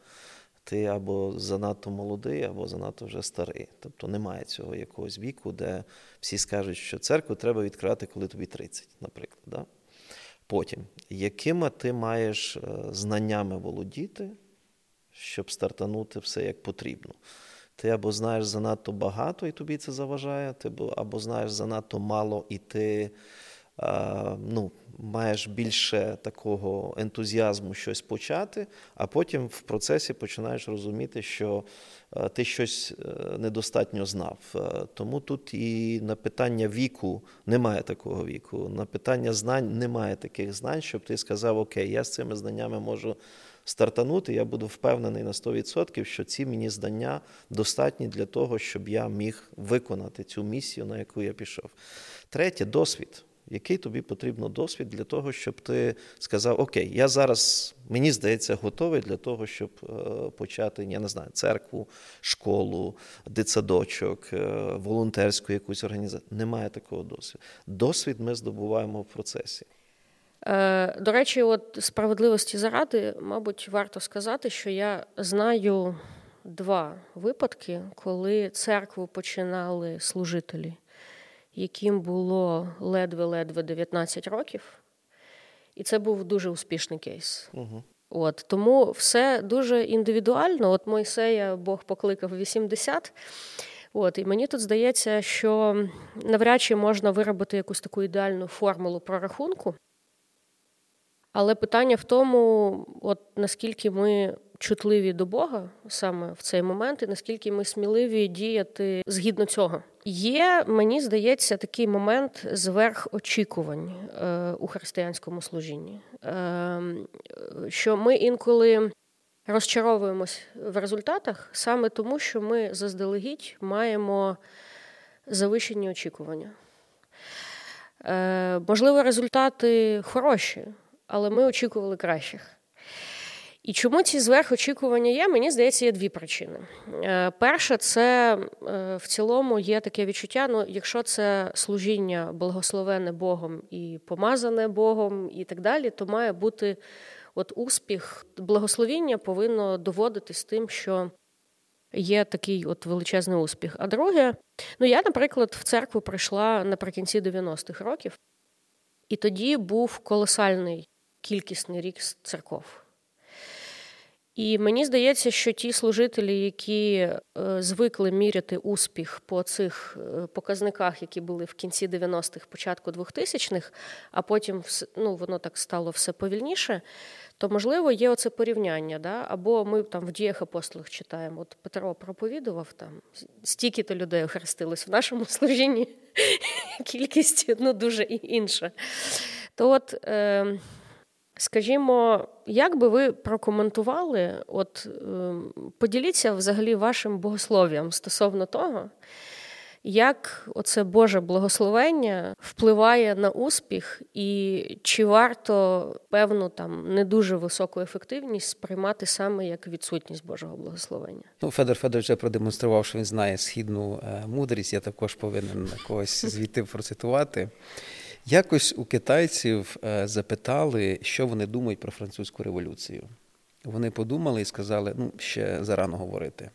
Ти або занадто молодий, або занадто вже старий. Тобто немає цього якогось віку, де всі скажуть, що церкву треба відкривати, коли тобі 30, наприклад. Да? Потім, якими ти маєш е, знаннями володіти, щоб стартанути все як потрібно. Ти або знаєш занадто багато, і тобі це заважає, ти або знаєш занадто мало, і ти ну, маєш більше такого ентузіазму щось почати, а потім в процесі починаєш розуміти, що ти щось е, недостатньо знав. Тому тут і на питання віку немає такого віку. На питання знань немає таких знань, щоб ти сказав, окей, я з цими знаннями можу. Стартанути, я буду впевнений на 100%, що ці мені знання достатні для того, щоб я міг виконати цю місію, на яку я пішов. Третє досвід який тобі потрібно досвід для того, щоб ти сказав: Окей, я зараз, мені здається, готовий для того, щоб е, почати, я не знаю, церкву, школу, дитсадочок, е, волонтерську якусь організацію. Немає такого досвіду. Досвід ми здобуваємо в процесі. Е, до речі, от справедливості заради, мабуть, варто сказати, що я знаю два випадки, коли церкву починали служителі яким було ледве-ледве 19 років, і це був дуже успішний кейс. Угу. От Тому все дуже індивідуально. От Мойсея Бог покликав 80. От, І мені тут здається, що навряд чи можна виробити якусь таку ідеальну формулу прорахунку. Але питання в тому, от наскільки ми чутливі до Бога саме в цей момент, і наскільки ми сміливі діяти згідно цього. Є, мені здається, такий момент зверх очікувань е, у християнському служінні, е, що ми інколи розчаровуємось в результатах саме тому, що ми заздалегідь маємо завищені очікування. Е, можливо, результати хороші, але ми очікували кращих. І чому ці зверхочікування є? Мені здається, є дві причини. Е, перша, це е, в цілому є таке відчуття. Ну, якщо це служіння благословене Богом і помазане Богом, і так далі, то має бути от успіх, благословіння повинно доводитись тим, що є такий от величезний успіх. А друге, ну я, наприклад, в церкву прийшла наприкінці 90-х років, і тоді був колосальний кількісний рік церков. І мені здається, що ті служителі, які е, звикли міряти успіх по цих е, показниках, які були в кінці 90-х, початку 2000-х, а потім ну, воно так стало все повільніше, то можливо є оце порівняння. Да? Або ми там в діях апостолах читаємо. От Петро проповідував там, стільки-то людей охрестилось в нашому служінні, кількість ну, дуже інша. То от. Е- Скажімо, як би ви прокоментували, от ем, поділіться взагалі вашим богослов'ям стосовно того, як оце Боже благословення впливає на успіх, і чи варто певну там не дуже високу ефективність сприймати саме як відсутність Божого благословення? Ну, Федор Федорович вже продемонстрував, що він знає східну е, мудрість. Я також повинен когось звідти процитувати. Якось у китайців е, запитали, що вони думають про французьку революцію. Вони подумали і сказали, ну, ще зарано говорити.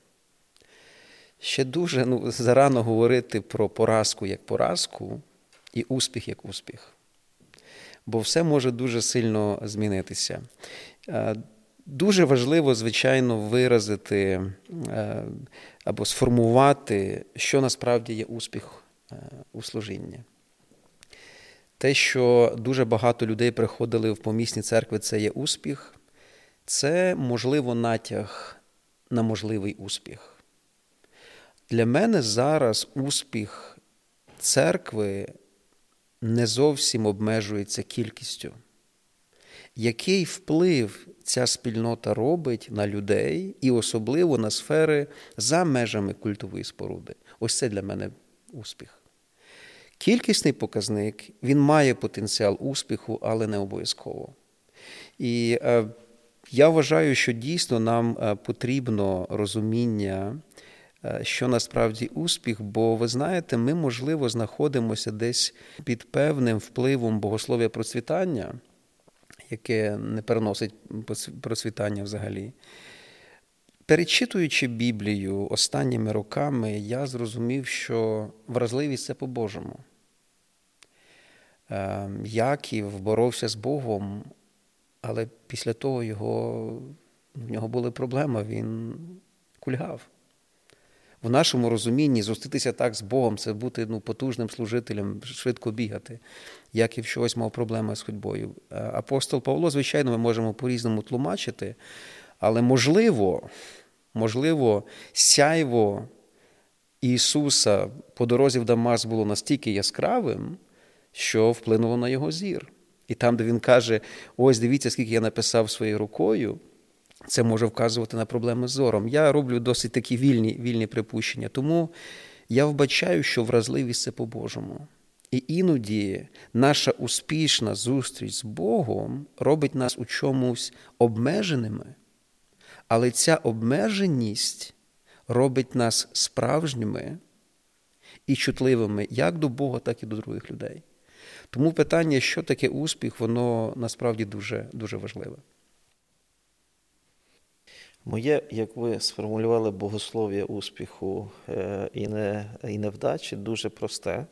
Ще дуже ну, зарано говорити про поразку як поразку і успіх як успіх. Бо все може дуже сильно змінитися. Е, дуже важливо, звичайно, виразити е, або сформувати, що насправді є успіх у служінні. Те, що дуже багато людей приходили в помісні церкви, це є успіх, це, можливо, натяг на можливий успіх. Для мене зараз успіх церкви не зовсім обмежується кількістю. який вплив ця спільнота робить на людей і особливо на сфери за межами культової споруди. Ось це для мене успіх. Кількісний показник він має потенціал успіху, але не обов'язково. І е, я вважаю, що дійсно нам е, потрібно розуміння, е, що насправді успіх, бо ви знаєте, ми, можливо, знаходимося десь під певним впливом богослов'я процвітання, яке не переносить процвітання взагалі. Перечитуючи Біблію останніми роками, я зрозумів, що вразливість це по-божому. Ем, Яків боровся з Богом, але після того його, в нього були проблеми, він кульгав. В нашому розумінні зустрітися так з Богом це бути ну, потужним служителем, швидко бігати, як і в чогось мав проблеми з ходьбою. Е, апостол Павло, звичайно, ми можемо по-різному тлумачити, але можливо, можливо, сяйво Ісуса по дорозі в Дамас було настільки яскравим, що вплинуло на його зір. І там, де він каже: ось дивіться, скільки я написав своєю рукою, це може вказувати на проблеми з зором. Я роблю досить такі вільні, вільні припущення. Тому я вбачаю, що вразливість це по-божому. І іноді наша успішна зустріч з Богом робить нас у чомусь обмеженими, але ця обмеженість робить нас справжніми і чутливими як до Бога, так і до других людей. Тому питання, що таке успіх, воно насправді дуже, дуже важливе. Моє, як ви сформулювали богослов'я успіху е, і не, і невдачі, дуже просте.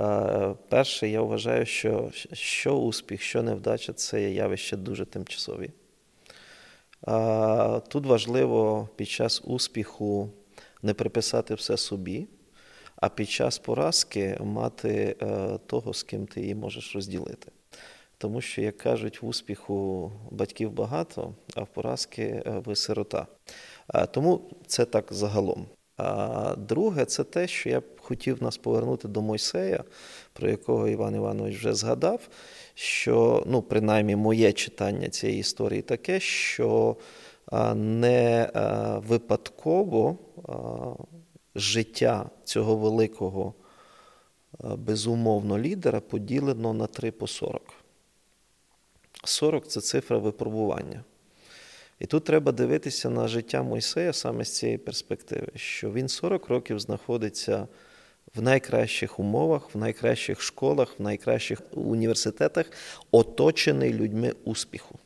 Е, перше, я вважаю, що що успіх, що невдача це явище дуже тимчасові. Е, тут важливо під час успіху не приписати все собі, а під час поразки мати того, з ким ти її можеш розділити. Тому що, як кажуть, в успіху батьків багато, а в поразки е, ви сирота. Тому це так загалом. А друге, це те, що я б хотів нас повернути до Мойсея, про якого Іван Іванович вже згадав. Що, ну, принаймні, моє читання цієї історії таке, що не випадково життя цього великого безумовно лідера поділено на 3 по 40. 40 це цифра випробування. І тут треба дивитися на життя Мойсея саме з цієї перспективи, що він 40 років знаходиться в найкращих умовах, в найкращих школах, в найкращих університетах, оточений людьми успіху.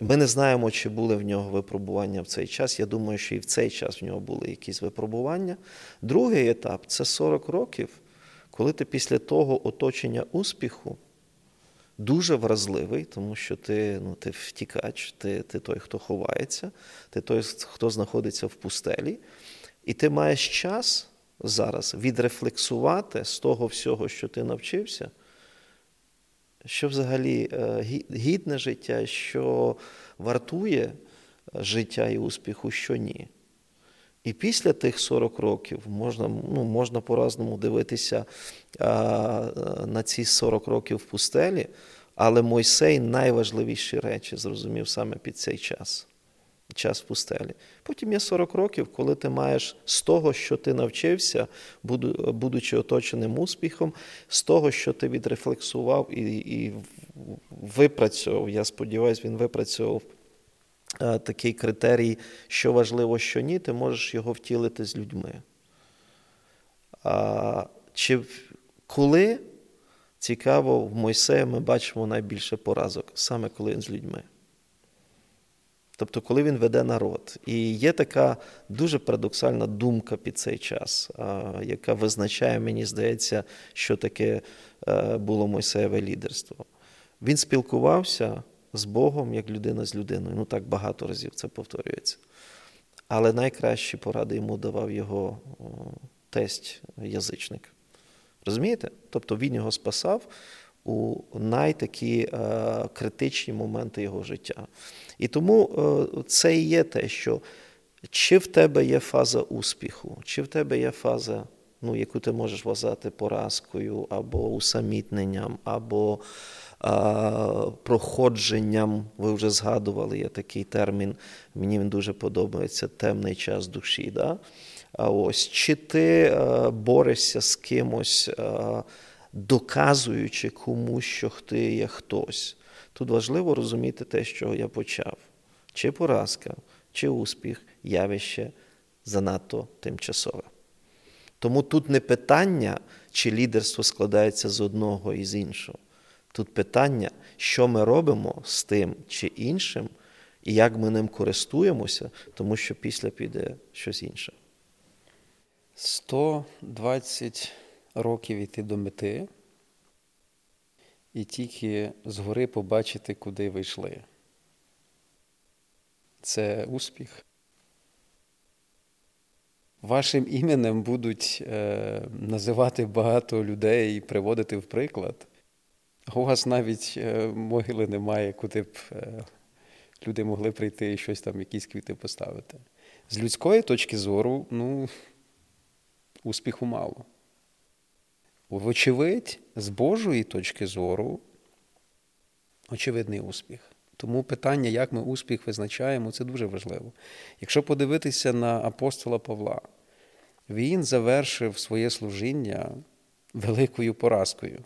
Ми не знаємо, чи були в нього випробування в цей час. Я думаю, що і в цей час в нього були якісь випробування. Другий етап це 40 років, коли ти після того оточення успіху дуже вразливий, тому що ти ну, ти втікач, ти, ти той, хто ховається, ти той, хто знаходиться в пустелі, і ти маєш час зараз відрефлексувати з того всього, що ти навчився. Що взагалі е, гідне життя, що вартує життя і успіху, що ні. І після тих 40 років можна ну, можна по-разному дивитися а, на ці 40 років в пустелі, але Мойсей найважливіші речі зрозумів саме під цей час. Час пустелі. Потім є 40 років, коли ти маєш з того, що ти навчився, будучи оточеним успіхом, з того, що ти відрефлексував і і випрацьовував. Я сподіваюся, він випрацьовував Е, такий критерій, що важливо, що ні, ти можеш його втілити з людьми. А, Чи коли цікаво, в Мойсея ми бачимо найбільше поразок, саме коли він з людьми. Тобто, коли він веде народ. І є така дуже парадоксальна думка під цей час, яка визначає, мені здається, що таке е, було Мойсеєве лідерство. Він спілкувався з Богом, як людина з людиною. Ну так багато разів це повторюється. Але найкращі поради йому давав його тесть язичник. Розумієте? Тобто він його спасав у найтакі е, критичні моменти його життя. І тому е, це і є те, що чи в тебе є фаза успіху, чи в тебе є фаза ну, яку ти можеш вважати поразкою, або усамітненням, або а, проходженням. Ви вже згадували, є такий термін, мені він дуже подобається темний час душі. Да? А ось, Чи ти а, борешся з кимось, а, доказуючи комусь, що ти є хтось. Тут важливо розуміти те, що я почав. Чи поразка, чи успіх, явище занадто тимчасове. Тому тут не питання, чи лідерство складається з одного і з іншого. Тут питання, що ми робимо з тим чи іншим, і як ми ним користуємося, тому що після піде щось інше. 120 років йти до мети, і тільки згори побачити, куди ви йшли. Це успіх. Вашим іменем будуть е, називати багато людей і приводити в приклад. У вас навіть е, могили немає, куди б е, люди могли прийти і щось там, якісь квіти поставити. З людської точки зору, ну, успіху мало. Вочевидь, з Божої точки зору, очевидний успіх. Тому питання, як ми успіх визначаємо, це дуже важливо. Якщо подивитися на апостола Павла, він завершив своє служіння великою поразкою,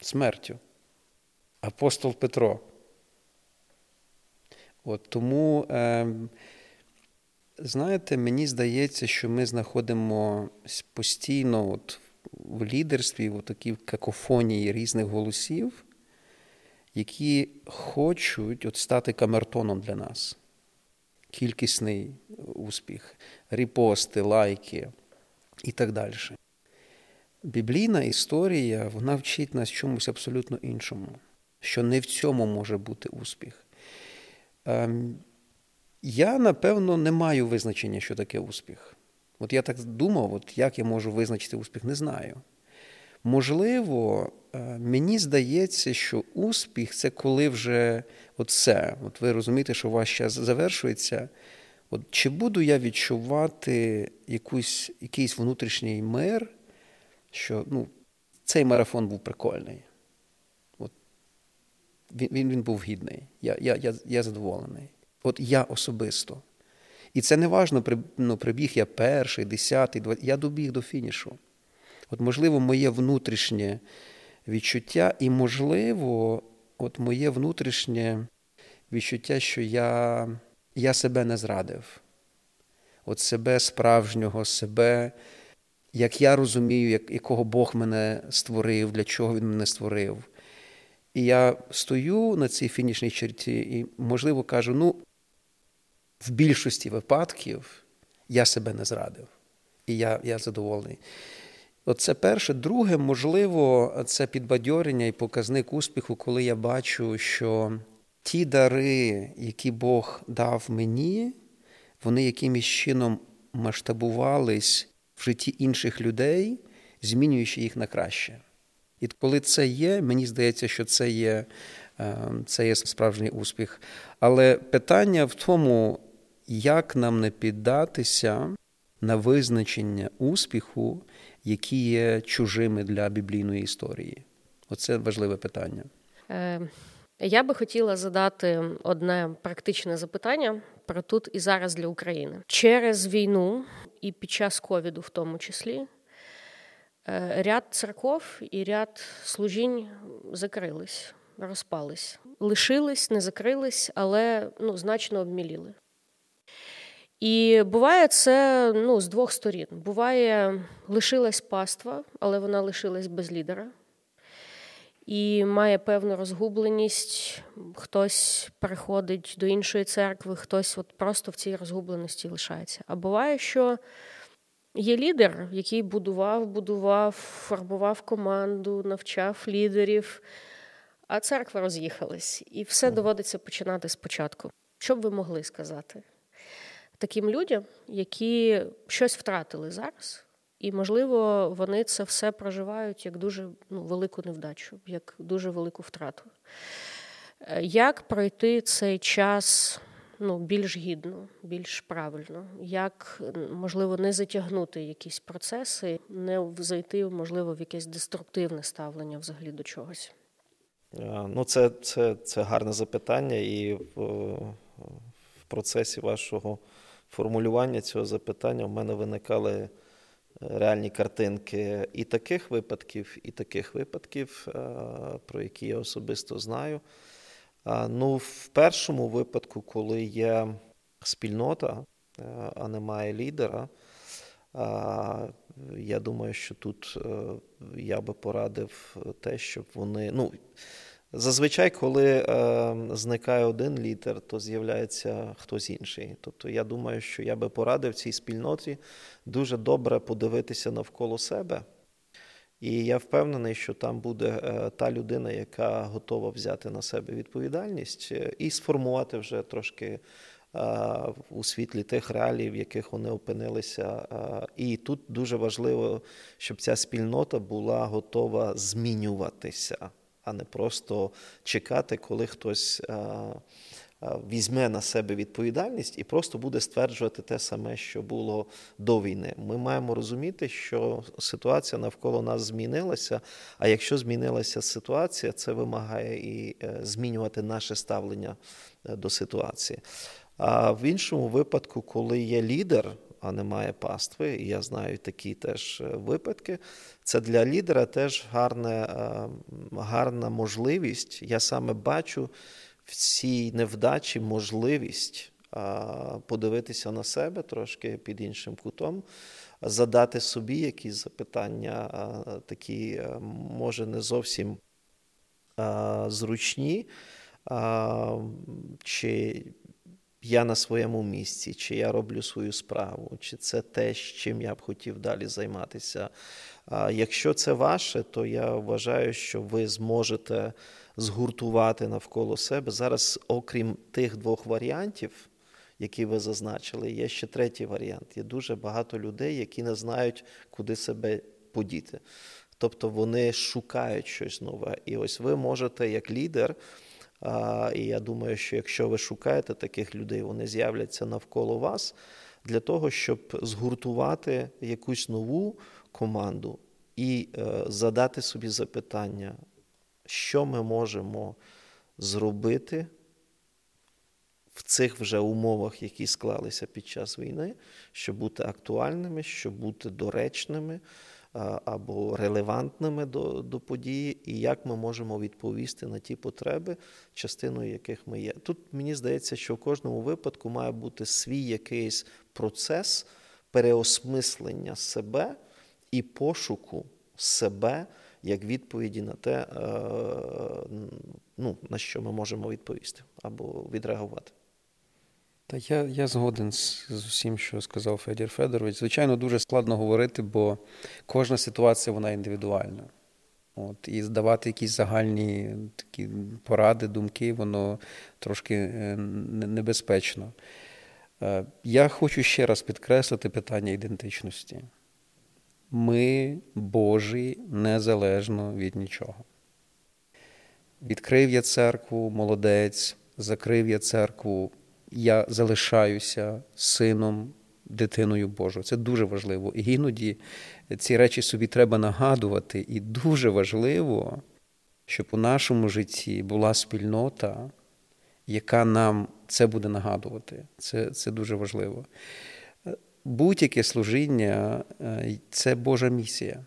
смертю. Апостол Петро. От Тому, е, знаєте, мені здається, що ми знаходимося постійно от в лідерстві, в такій какофонії різних голосів які хочуть от стати камертоном для нас. Кількісний успіх, репости, лайки і так далі. Біблійна історія вона вчить нас чомусь абсолютно іншому, що не в цьому може бути успіх. Ем, я, напевно, не маю визначення, що таке успіх. От я так думав, от як я можу визначити успіх, не знаю. Можливо, е, мені здається, що успіх це коли вже все. От ви розумієте, що ваш час завершується. От Чи буду я відчувати якусь, якийсь внутрішній мир, що ну, цей марафон був прикольний. От Він він, він був гідний. Я я, я, я задоволений. От я особисто. І це не важно, ну, прибіг я перший, десятий, двадцятий. Я добіг до фінішу. От, можливо, моє внутрішнє відчуття, і, можливо, от моє внутрішнє відчуття, що я я себе не зрадив, от себе справжнього, себе, як я розумію, як, якого Бог мене створив, для чого Він мене створив. І я стою на цій фінішній черті і, можливо, кажу: ну, в більшості випадків я себе не зрадив. І я, я задоволений. Оце перше. Друге, можливо, це підбадьорення і показник успіху, коли я бачу, що ті дари, які Бог дав мені, вони якимось чином масштабувались в житті інших людей, змінюючи їх на краще. І коли це є, мені здається, що це є, е, це є справжній успіх. Але питання в тому, як нам не піддатися на визначення успіху які є чужими для біблійної історії? Оце важливе питання. Е, я би хотіла задати одне практичне запитання про тут і зараз для України через війну і під час ковіду, в тому числі. Е, ряд церков і ряд служінь закрились, розпались, лишились, не закрились, але ну, значно обміліли. І буває це ну, з двох сторін. Буває, лишилась паства, але вона лишилась без лідера. І має певну розгубленість, хтось переходить до іншої церкви, хтось от просто в цій розгубленості лишається. А буває, що є лідер, який будував, будував, формував команду, навчав лідерів, а церква роз'їхалась, і все доводиться починати спочатку. Що б ви могли сказати? Таким людям, які щось втратили зараз, і, можливо, вони це все проживають як дуже ну, велику невдачу, як дуже велику втрату. Е, як пройти цей час ну, більш гідно, більш правильно, як можливо не затягнути якісь процеси, не зайти, можливо, в якесь деструктивне ставлення взагалі до чогось. Ну, це це, це гарне запитання, і в, в процесі вашого формулювання цього запитання в мене виникали е, реальні картинки і таких випадків, і таких випадків, е, про які я особисто знаю. Ну, в першому випадку, коли є спільнота, е, а немає лідера, я думаю, що тут я би порадив те, щоб вони. ну, Зазвичай, коли е, зникає один лідер, то з'являється хтось інший. Тобто, я думаю, що я би порадив цій спільноті дуже добре подивитися навколо себе. І я впевнений, що там буде е, та людина, яка готова взяти на себе відповідальність е, і сформувати вже трошки е, у світлі тих реалій, в яких вони опинилися. І тут дуже важливо, щоб ця спільнота була готова змінюватися а не просто чекати, коли хтось візьме на себе відповідальність і просто буде стверджувати те саме, що було до війни. Ми маємо розуміти, що ситуація навколо нас змінилася. А якщо змінилася ситуація, це вимагає і е, змінювати наше ставлення е, до ситуації. А в іншому випадку, коли є лідер а немає пастви. І я знаю такі теж е, випадки. Це для лідера теж гарне, е, гарна можливість. Я саме бачу в цій невдачі можливість подивитися на себе трошки під іншим кутом, задати собі якісь запитання, такі, е, може, не зовсім зручні. Чи я на своєму місці, чи я роблю свою справу, чи це те, чим я б хотів далі займатися. Якщо це ваше, то я вважаю, що ви зможете згуртувати навколо себе. Зараз, окрім тих двох варіантів, які ви зазначили, є ще третій варіант. Є дуже багато людей, які не знають, куди себе подіти. Тобто вони шукають щось нове. І ось ви можете, як лідер. І я думаю, що якщо ви шукаєте таких людей, вони з'являться навколо вас для того, щоб згуртувати якусь нову команду і е, задати собі запитання, що ми можемо зробити в цих вже умовах, які склалися під час війни, щоб бути актуальними, щоб бути доречними або релевантними до до події, і як ми можемо відповісти на ті потреби, частиною яких ми є. Тут мені здається, що в кожному випадку має бути свій якийсь процес переосмислення себе і пошуку себе як відповіді на те, е, ну, на що ми можемо відповісти або відреагувати. Та я я згоден з, з усім, що сказав Федір Федорович. Звичайно, дуже складно говорити, бо кожна ситуація вона індивідуальна. От, І здавати якісь загальні такі поради, думки, воно трошки е, небезпечно. Е, я хочу ще раз підкреслити питання ідентичності. Ми Божі незалежно від нічого. Відкрив я церкву, молодець, закрив я церкву я залишаюся сином, дитиною Божою. Це дуже важливо. І іноді ці речі собі треба нагадувати. І дуже важливо, щоб у нашому житті була спільнота, яка нам це буде нагадувати. Це, Це дуже важливо. Будь-яке служіння е, це Божа місія.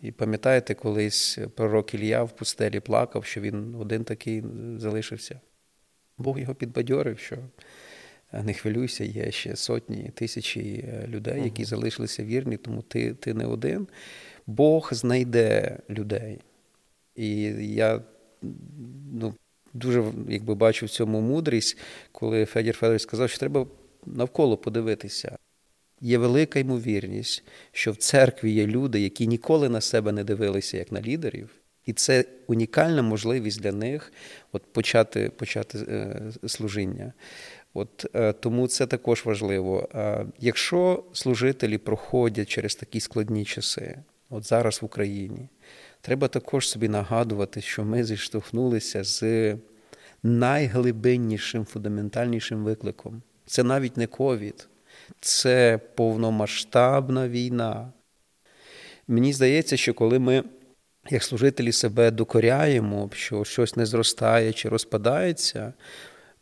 І пам'ятаєте, колись пророк Ілля в пустелі плакав, що він один такий залишився. Бог його підбадьорив, що не хвилюйся, є ще сотні тисячі е, людей, які залишилися вірні, тому ти, ти не один. Бог знайде людей. І я ну, дуже якби бачу в цьому мудрість, коли Федір Федорович сказав, що треба навколо подивитися. Є велика ймовірність, що в церкві є люди, які ніколи на себе не дивилися як на лідерів. І це унікальна можливість для них от почати почати е, служіння. От е, Тому це також важливо. Е, якщо служителі проходять через такі складні часи, от зараз в Україні, треба також собі нагадувати, що ми зіштовхнулися з найглибиннішим, фундаментальнішим викликом. Це навіть не ковід, це повномасштабна війна. Мені здається, що коли ми, як служителі, себе докоряємо, що щось не зростає чи розпадається,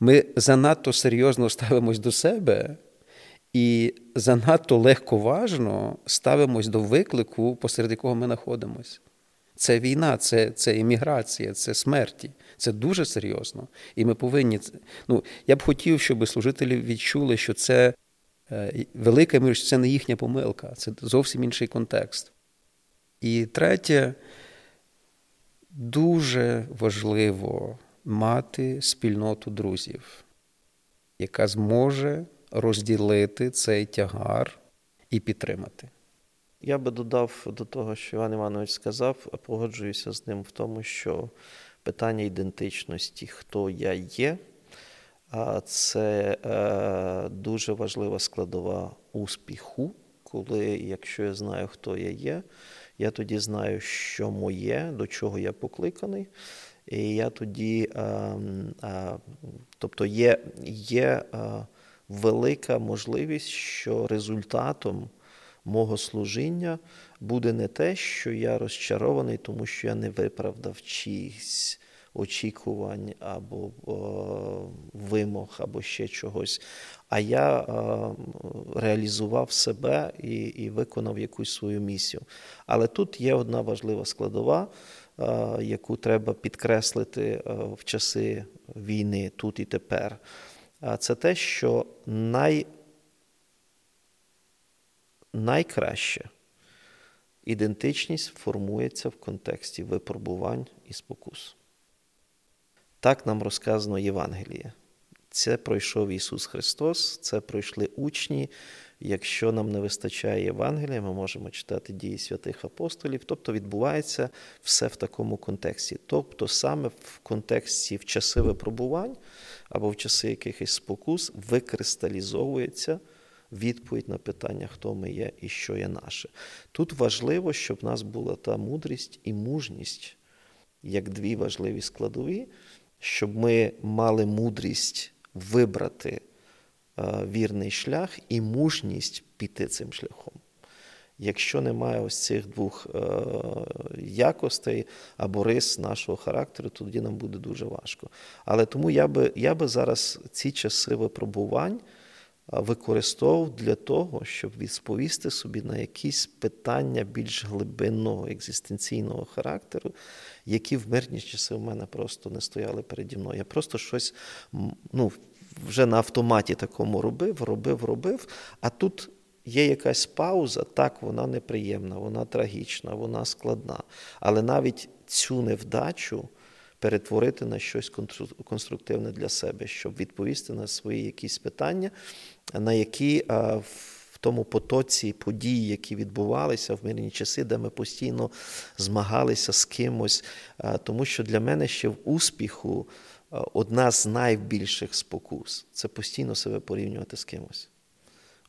ми занадто серйозно ставимось до себе і занадто легковажно ставимось до виклику, посеред якого ми знаходимося. Це війна, це це імміграція, це смерті. Це дуже серйозно. І ми повинні. Ну, Я б хотів, щоб служителі відчули, що це е, велика мір, це не їхня помилка, це зовсім інший контекст. І третє, дуже важливо мати спільноту друзів, яка зможе розділити цей тягар і підтримати. Я би додав до того, що Іван Іванович сказав, погоджуюся з ним в тому, що питання ідентичності, хто я є, це е, дуже важлива складова успіху, коли, якщо я знаю, хто я є, я тоді знаю, що моє, до чого я покликаний. І я тоді, тобто є, є велика можливість, що результатом мого служіння буде не те, що я розчарований, тому що я не виправдав чиїсь очікувань або о, вимог, або ще чогось. А я о, реалізував себе і, і виконав якусь свою місію. Але тут є одна важлива складова. Яку треба підкреслити в часи війни тут і тепер, це те, що най найкраще ідентичність формується в контексті випробувань і спокус. Так нам розказано Євангеліє. Це пройшов Ісус Христос, це пройшли учні. Якщо нам не вистачає Євангелія, ми можемо читати дії святих апостолів. Тобто відбувається все в такому контексті. Тобто, саме в контексті в часи випробувань або в часи якихось спокус викристалізовується відповідь на питання, хто ми є і що є наше. Тут важливо, щоб в нас була та мудрість і мужність, як дві важливі складові, щоб ми мали мудрість вибрати вірний шлях і мужність піти цим шляхом. Якщо немає ось цих двох е, якостей або рис нашого характеру, то тоді нам буде дуже важко. Але тому я би я би зараз ці часи випробувань використовував для того, щоб відповісти собі на якісь питання більш глибинного екзистенційного характеру, які в мирні часи в мене просто не стояли переді мною. Я просто щось ну, вже на автоматі такому робив, робив, робив. А тут є якась пауза, так, вона неприємна, вона трагічна, вона складна. Але навіть цю невдачу перетворити на щось конструктивне для себе, щоб відповісти на свої якісь питання, на які в тому потоці подій, які відбувалися в мирні часи, де ми постійно змагалися з кимось. Тому що для мене ще в успіху одна з найбільших спокус це постійно себе порівнювати з кимось.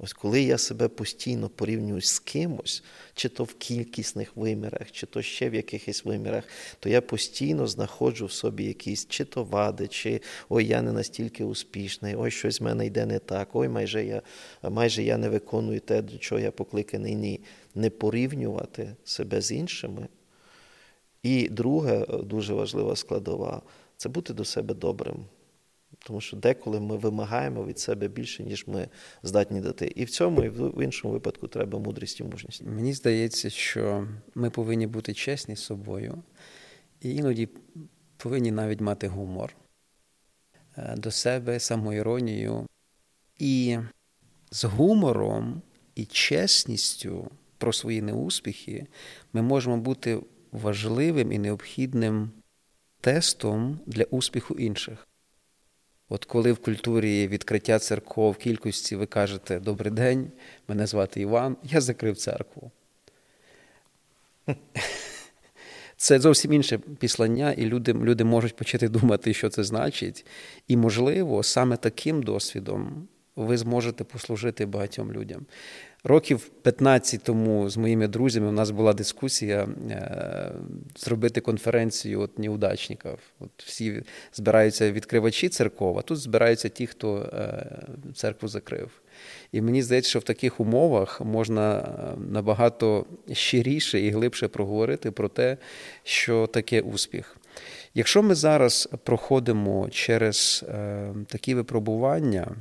Ось коли я себе постійно порівнюю з кимось, чи то в кількісних вимірах, чи то ще в якихось вимірах, то я постійно знаходжу в собі якісь чи то вади, чи ой, я не настільки успішний, ой, щось в мене йде не так, ой, майже я майже я не виконую те, до чого я покликаний. Ні. Не порівнювати себе з іншими. І друга дуже важлива складова це бути до себе добрим. Тому що деколи ми вимагаємо від себе більше, ніж ми здатні дати. І в цьому, і в іншому випадку треба мудрість і мужність. Мені здається, що ми повинні бути чесні з собою, і іноді повинні навіть мати гумор е, до себе, самоіронію. І з гумором і чесністю про свої неуспіхи ми можемо бути важливим і необхідним тестом для успіху інших. От коли в культурі відкриття церков кількості ви кажете Добрий день, мене звати Іван, я закрив церкву. Це зовсім інше післання, і люди люди можуть почати думати, що це значить. І, можливо, саме таким досвідом ви зможете послужити багатьом людям. Років 15 тому з моїми друзями у нас була дискусія е, зробити конференцію от неудачників. От Всі збираються відкривачі церков, а тут збираються ті, хто е, церкву закрив. І мені здається, що в таких умовах можна е, набагато щиріше і глибше проговорити про те, що таке успіх. Якщо ми зараз проходимо через такі випробування,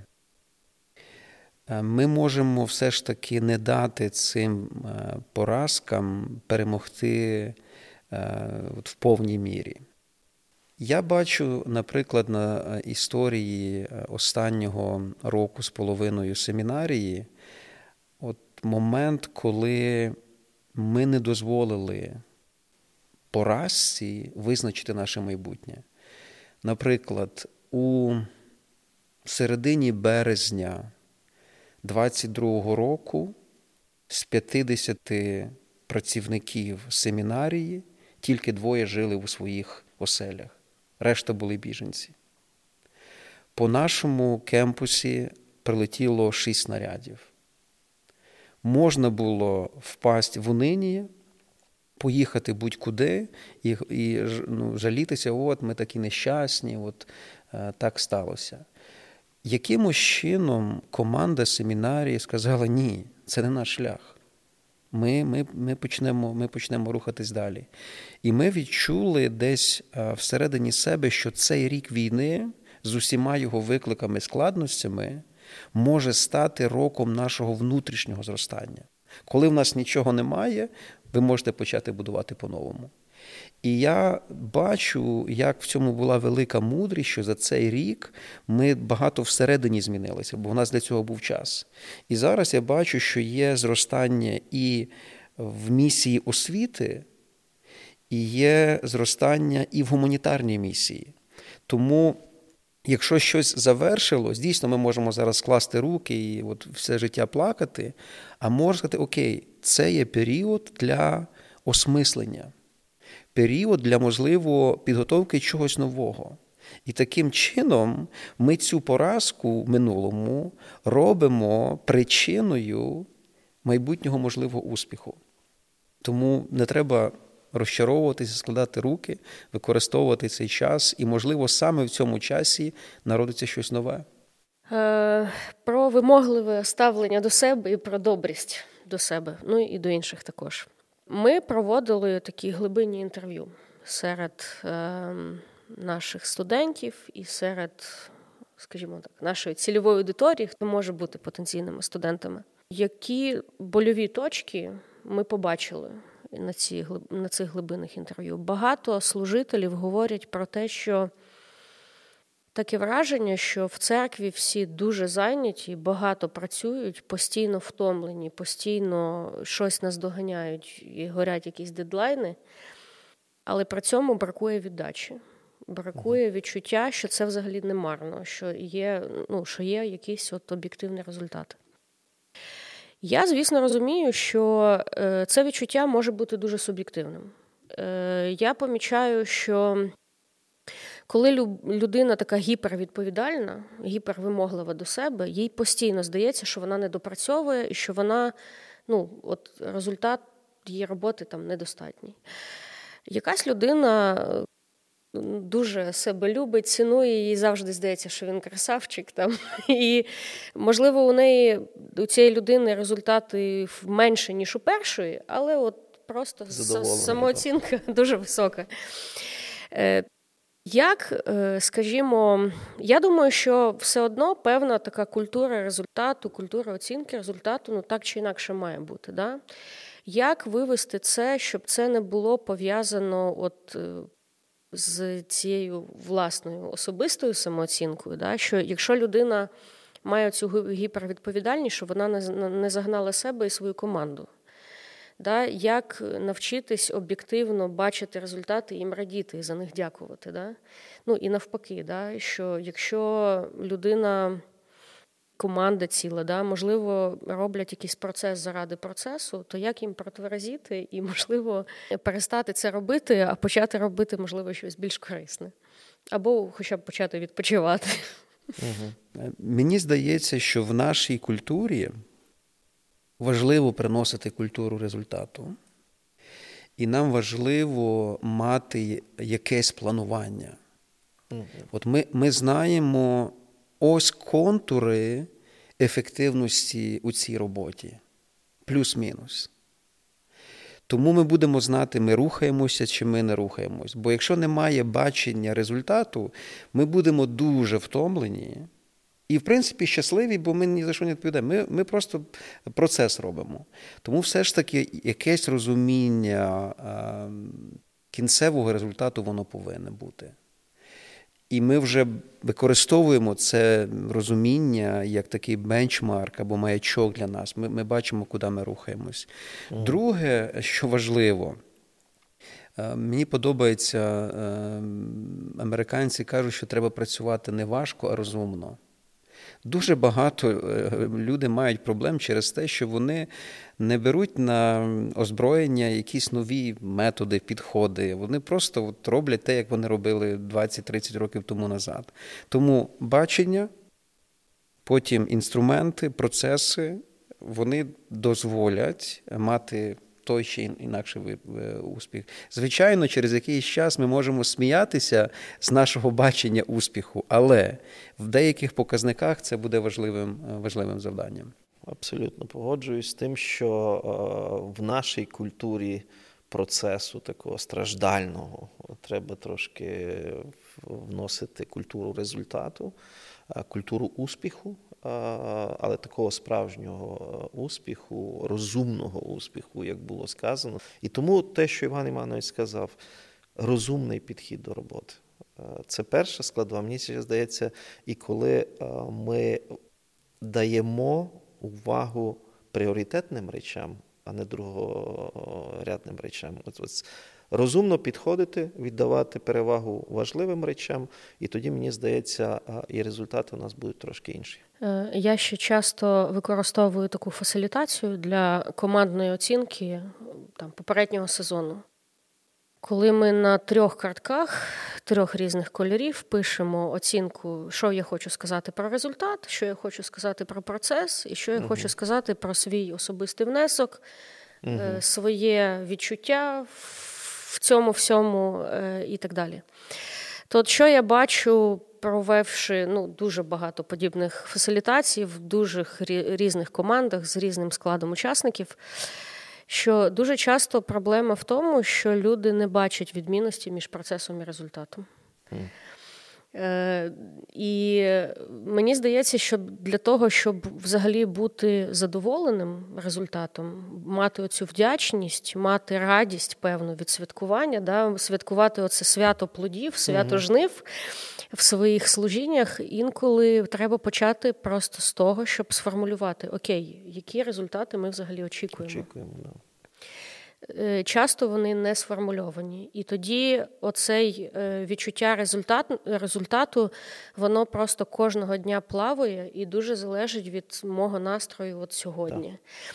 ми можемо все ж таки не дати цим е, поразкам перемогти е, в повній мірі. Я бачу, наприклад, на історії останнього року з половиною семінарії, от момент, коли ми не дозволили поразці визначити наше майбутнє. Наприклад, у середині березня 22-го року з 50 працівників семінарії тільки двоє жили у своїх оселях, решта були біженці. По нашому кемпусі прилетіло шість снарядів. Можна було впасти в унині, поїхати будь-куди і і ну, жалітися, от ми такі нещасні, от е, так сталося. Якимось чином команда семінарії сказала, ні, це не наш шлях. Ми ми, ми, почнемо ми почнемо рухатись далі. І ми відчули десь всередині себе, що цей рік війни з усіма його викликами, складностями може стати роком нашого внутрішнього зростання. Коли в нас нічого немає, ви можете почати будувати по-новому. І я бачу, як в цьому була велика мудрість, що за цей рік ми багато всередині змінилися, бо в нас для цього був час. І зараз я бачу, що є зростання і в місії освіти, і є зростання і в гуманітарній місії. Тому. Якщо щось завершилось, дійсно, ми можемо зараз скласти руки і от все життя плакати, а можна сказати, окей, це є період для осмислення період для можливо підготовки чогось нового. І таким чином ми цю поразку в минулому робимо причиною майбутнього можливого успіху. Тому не треба розчаровуватися, складати руки, використовувати цей час, і, можливо, саме в цьому часі народиться щось нове. Е, про вимогливе ставлення до себе і про добрість до себе, ну і до інших також. Ми проводили такі глибинні інтерв'ю серед е, наших студентів і серед, скажімо так, нашої цільової аудиторії, хто може бути потенційними студентами. Які больові точки ми побачили на ці на цих глибинних інтерв'ю? Багато служителів говорять про те, що Таке враження, що в церкві всі дуже зайняті, багато працюють, постійно втомлені, постійно щось наздоганяють і горять якісь дедлайни, але при цьому бракує віддачі. Бракує відчуття, що це взагалі не марно, що є ну, що є якийсь от об'єктивний результат. Я, звісно, розумію, що е, це відчуття може бути дуже суб'єктивним. Е, я помічаю, що коли людина така гіпервідповідальна, гіпервимоглива до себе, їй постійно здається, що вона не допрацьовує і що вона, ну, от результат її роботи там недостатній. Якась людина дуже себе любить, цінує, їй завжди здається, що він красавчик. Там. І, можливо, у неї у цієї людини результати менше, ніж у першої, але от просто самооцінка дуже висока. Як, е, скажімо, я думаю, що все одно певна така культура результату, культура оцінки результату, ну так чи інакше має бути. Да? Як вивести це, щоб це не було пов'язано от е, з цією власною особистою самооцінкою? Да? Що якщо людина має цю гіпервідповідальність, що вона не загнала себе і свою команду? Да, Як навчитись об'єктивно бачити результати і їм радіти і за них дякувати. Да? Ну і навпаки, да, що якщо людина, команда ціла, да, можливо, роблять якийсь процес заради процесу, то як їм протверезіти і, можливо, перестати це робити, а почати робити, можливо, щось більш корисне, або хоча б почати відпочивати. Угу. Мені здається, що в нашій культурі важливо приносити культуру результату, і нам важливо мати якесь планування. От ми, ми знаємо ось контури ефективності у цій роботі, плюс-мінус. Тому ми будемо знати, ми рухаємося чи ми не рухаємось. Бо якщо немає бачення результату, ми будемо дуже втомлені і, в принципі, щасливі, бо ми ні за що не відповідаємо. Ми ми просто процес робимо. Тому все ж таки якесь розуміння кінцевого результату воно повинне бути. І ми вже використовуємо це розуміння як такий бенчмарк або маячок для нас. Ми ми бачимо, куди ми рухаємось. Друге, що важливо, е, мені подобається, е, американці кажуть, що треба працювати не важко, а розумно. Дуже багато е, люди мають проблем через те, що вони не беруть на озброєння якісь нові методи, підходи. Вони просто от роблять те, як вони робили 20-30 років тому назад. Тому бачення, потім інструменти, процеси, вони дозволять мати той чи інакший е, успіх. Звичайно, через якийсь час ми можемо сміятися з нашого бачення успіху, але в деяких показниках це буде важливим, е, важливим завданням. Абсолютно погоджуюсь з тим, що е, в нашій культурі процесу такого страждального треба трошки вносити культуру результату, культуру успіху але такого справжнього е, успіху, розумного успіху, як було сказано. І тому те, що Іван Іванович сказав, розумний підхід до роботи. Е, це перша складова. Мені здається, і коли е, ми даємо увагу пріоритетним речам, а не другорядним речам. От розумно підходити, віддавати перевагу важливим речам, і тоді, мені здається, і результати у нас будуть трошки інші. Е, я ще часто використовую таку фасилітацію для командної оцінки там, попереднього сезону. Коли ми на трьох картках трьох різних кольорів пишемо оцінку, що я хочу сказати про результат, що я хочу сказати про процес, і що я uh хочу сказати про свій особистий внесок, uh своє відчуття в цьому всьому е, і так далі. То що я бачу, провевши ну, дуже багато подібних фасилітацій в дуже різних командах з різним складом учасників, що дуже часто проблема в тому, що люди не бачать відмінності між процесом і результатом. Е, і мені здається, що для того, щоб взагалі бути задоволеним результатом, мати оцю вдячність, мати радість певну від святкування, да, святкувати оце свято плодів, свято жнив в своїх служіннях, інколи треба почати просто з того, щоб сформулювати окей, які результати ми взагалі очікуємо. Очікуємо, да. Е, часто вони не сформульовані. І тоді оцей е, відчуття результат, результату, воно просто кожного дня плаває і дуже залежить від мого настрою от сьогодні. Так.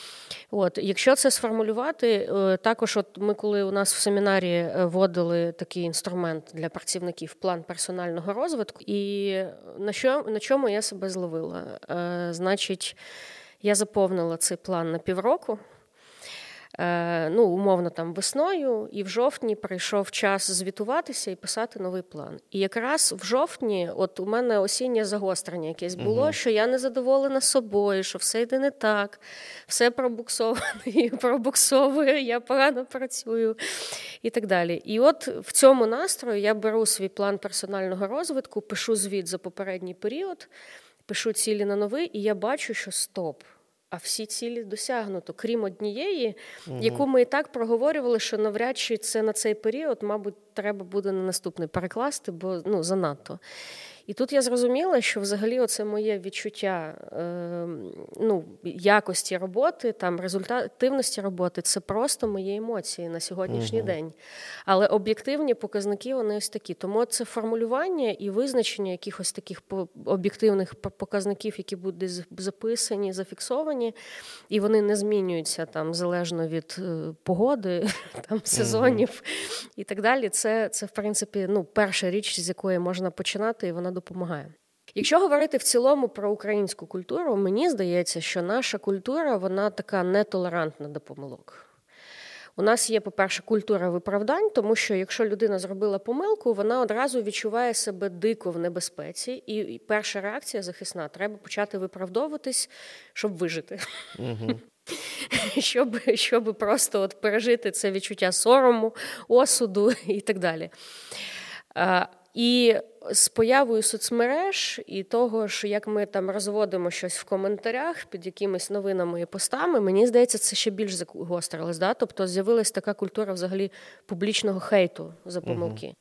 От, Якщо це сформулювати, е, також от ми, коли у нас в семінарі вводили такий інструмент для працівників план персонального розвитку, і на що на чому я себе зловила? Значить, я заповнила цей план на півроку. Е, ну, умовно там весною, і в жовтні прийшов час звітуватися і писати новий план. І якраз в жовтні, от у мене осіннє загострення якесь було, угу. що я не задоволена собою, що все йде не так, все пробуксоване, пробуксовує, я погано працюю і так далі. І от в цьому настрої я беру свій план персонального розвитку, пишу звіт за попередній період, пишу цілі на новий, і я бачу, що стоп а всі цілі досягнуто, крім однієї, угу. яку ми і так проговорювали, що навряд чи це на цей період, мабуть, треба буде на наступний перекласти, бо ну занадто. І тут я зрозуміла, що взагалі оце моє відчуття е, ну, якості роботи, там результативності роботи це просто мої емоції на сьогоднішній угу. день. Але об'єктивні показники вони ось такі. Тому це формулювання і визначення якихось таких об'єктивних показників, які будуть записані, зафіксовані, і вони не змінюються там залежно від е, погоди, там сезонів угу. і так далі. Це, це в принципі, ну, перша річ, з якої можна починати, і вона допомагає. Якщо говорити в цілому про українську культуру, мені здається, що наша культура вона така нетолерантна до помилок. У нас є, по-перше, культура виправдань, тому що якщо людина зробила помилку, вона одразу відчуває себе дико в небезпеці, і перша реакція захисна треба почати виправдовуватись, щоб вижити. Угу. Щоб щоб просто от пережити це відчуття сорому, осуду і так далі. І з появою соцмереж і того, що як ми там розводимо щось в коментарях під якимись новинами і постами, мені здається, це ще більш загострилось. Да? Тобто з'явилась така культура взагалі публічного хейту за помилки. Угу.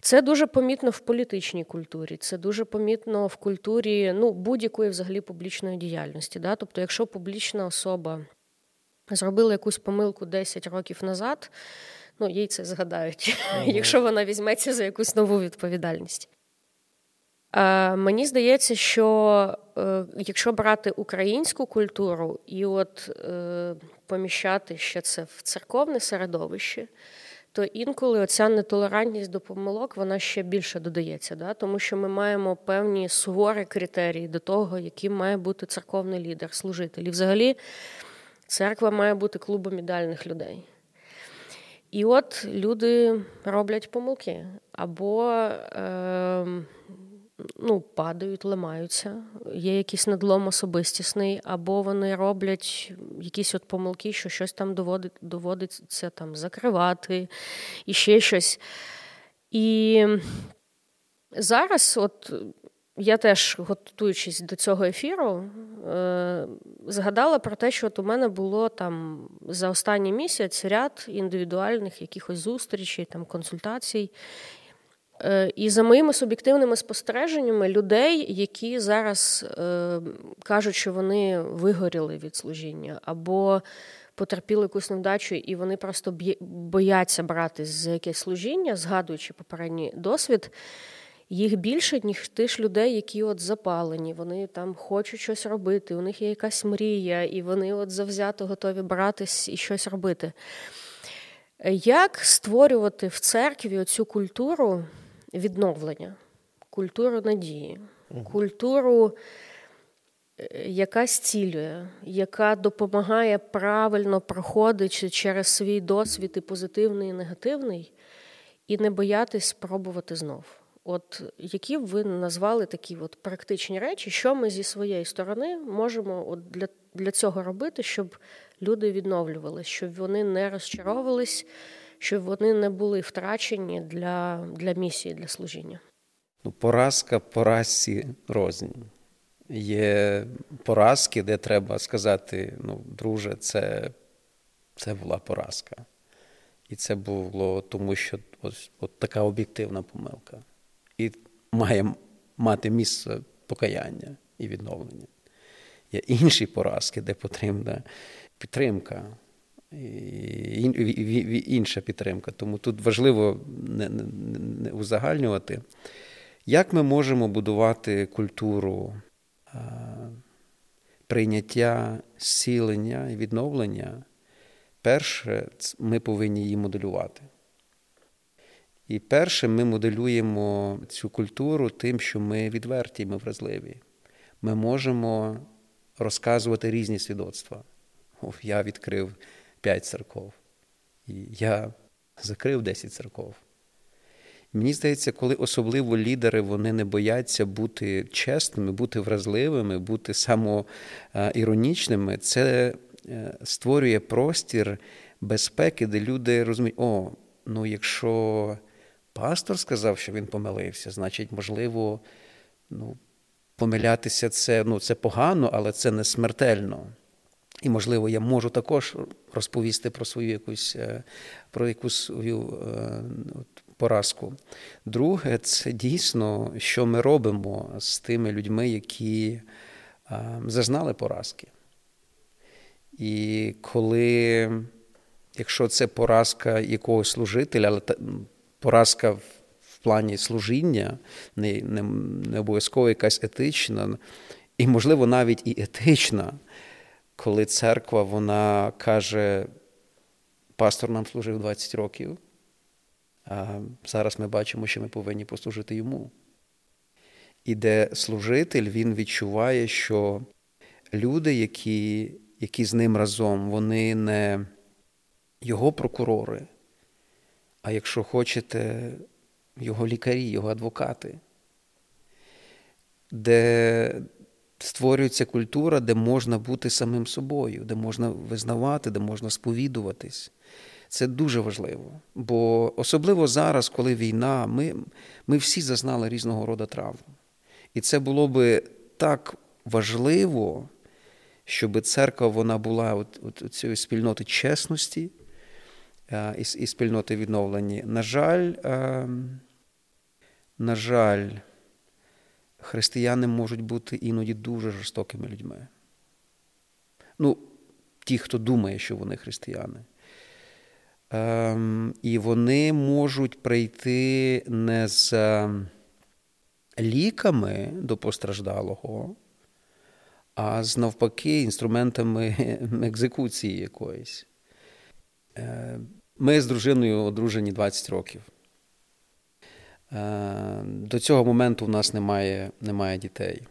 Це дуже помітно в політичній культурі, це дуже помітно в культурі ну, будь-якої взагалі публічної діяльності. Да? Тобто, якщо публічна особа зробила якусь помилку 10 років назад ну, їй це згадають, якщо вона візьметься за якусь нову відповідальність. Е, Мені здається, що е, якщо брати українську культуру і от е, поміщати ще це в церковне середовище, то інколи оця нетолерантність до помилок вона ще більше додається, да? тому що ми маємо певні суворі критерії до того, яким має бути церковний лідер, служитель. І взагалі церква має бути клубом ідеальних людей. І от люди роблять помилки або е, ну, падають, ламаються, є якийсь надлом особистісний, або вони роблять якісь от помилки, що щось там доводить, доводиться там закривати і ще щось. І зараз, от я теж, готуючись до цього ефіру, е, згадала про те, що от у мене було там за останній місяць ряд індивідуальних якихось зустрічей, там консультацій. Е, і за моїми суб'єктивними спостереженнями людей, які зараз е, кажуть, що вони вигоріли від служіння, або потерпіли якусь невдачу, і вони просто бояться братись за якесь служіння, згадуючи попередній досвід їх більше, ніж тих людей, які от запалені, вони там хочуть щось робити, у них є якась мрія, і вони от завзято готові братись і щось робити. Як створювати в церкві оцю культуру відновлення, культуру надії, культуру, е, яка зцілює, яка допомагає правильно проходити через свій досвід і позитивний і негативний, і не боятись спробувати знов? От які б ви назвали такі от практичні речі, що ми зі своєї сторони можемо от для для цього робити, щоб люди відновлювалися, щоб вони не розчаровувались, щоб вони не були втрачені для для місії, для служіння? Ну, Поразка поразці рознь. Є поразки, де треба сказати: ну, друже, це це була поразка. І це було тому, що ось от така об'єктивна помилка і має мати місце покаяння і відновлення. Є інші поразки, де потрібна підтримка, і інша підтримка. Тому тут важливо не, не, не узагальнювати, як ми можемо будувати культуру а, прийняття, зцілення і відновлення. Перше, ми повинні її моделювати. І перше, ми моделюємо цю культуру тим, що ми відверті, ми вразливі. Ми можемо розказувати різні свідоцтва. О, я відкрив п'ять церков, і я закрив 10 церков. Мені здається, коли особливо лідери вони не бояться бути чесними, бути вразливими, бути самоіронічними, це е, створює простір безпеки, де люди розуміють, о, ну якщо пастор сказав, що він помилився, значить, можливо, ну, помилятися це ну, це погано, але це не смертельно. І, можливо, я можу також розповісти про свою якусь е, про якусь свою е, поразку. Друге, це дійсно, що ми робимо з тими людьми, які е, зазнали поразки. І коли, якщо це поразка якогось служителя, але поразка в плані служіння, не, не, не обов'язково якась етична, і, можливо, навіть і етична, коли церква вона каже, пастор нам служив 20 років, а зараз ми бачимо, що ми повинні послужити йому. і де служитель він відчуває, що люди, які, які з ним разом, вони не його прокурори, а якщо хочете, його лікарі, його адвокати, де створюється культура, де можна бути самим собою, де можна визнавати, де можна сповідуватись. Це дуже важливо. Бо особливо зараз, коли війна, ми ми всі зазнали різного роду травм. І це було би так важливо, щоб церква вона була от, от цієї спільноти чесності і, і спільноти відновлення. На жаль, на жаль, християни можуть бути іноді дуже жорстокими людьми. Ну, ті, хто думає, що вони християни. Ем, І вони можуть прийти не з ліками до постраждалого, а з навпаки, інструментами екзекуції якоїсь. Ми з дружиною одружені 20 років. Е, до цього моменту в нас немає немає дітей.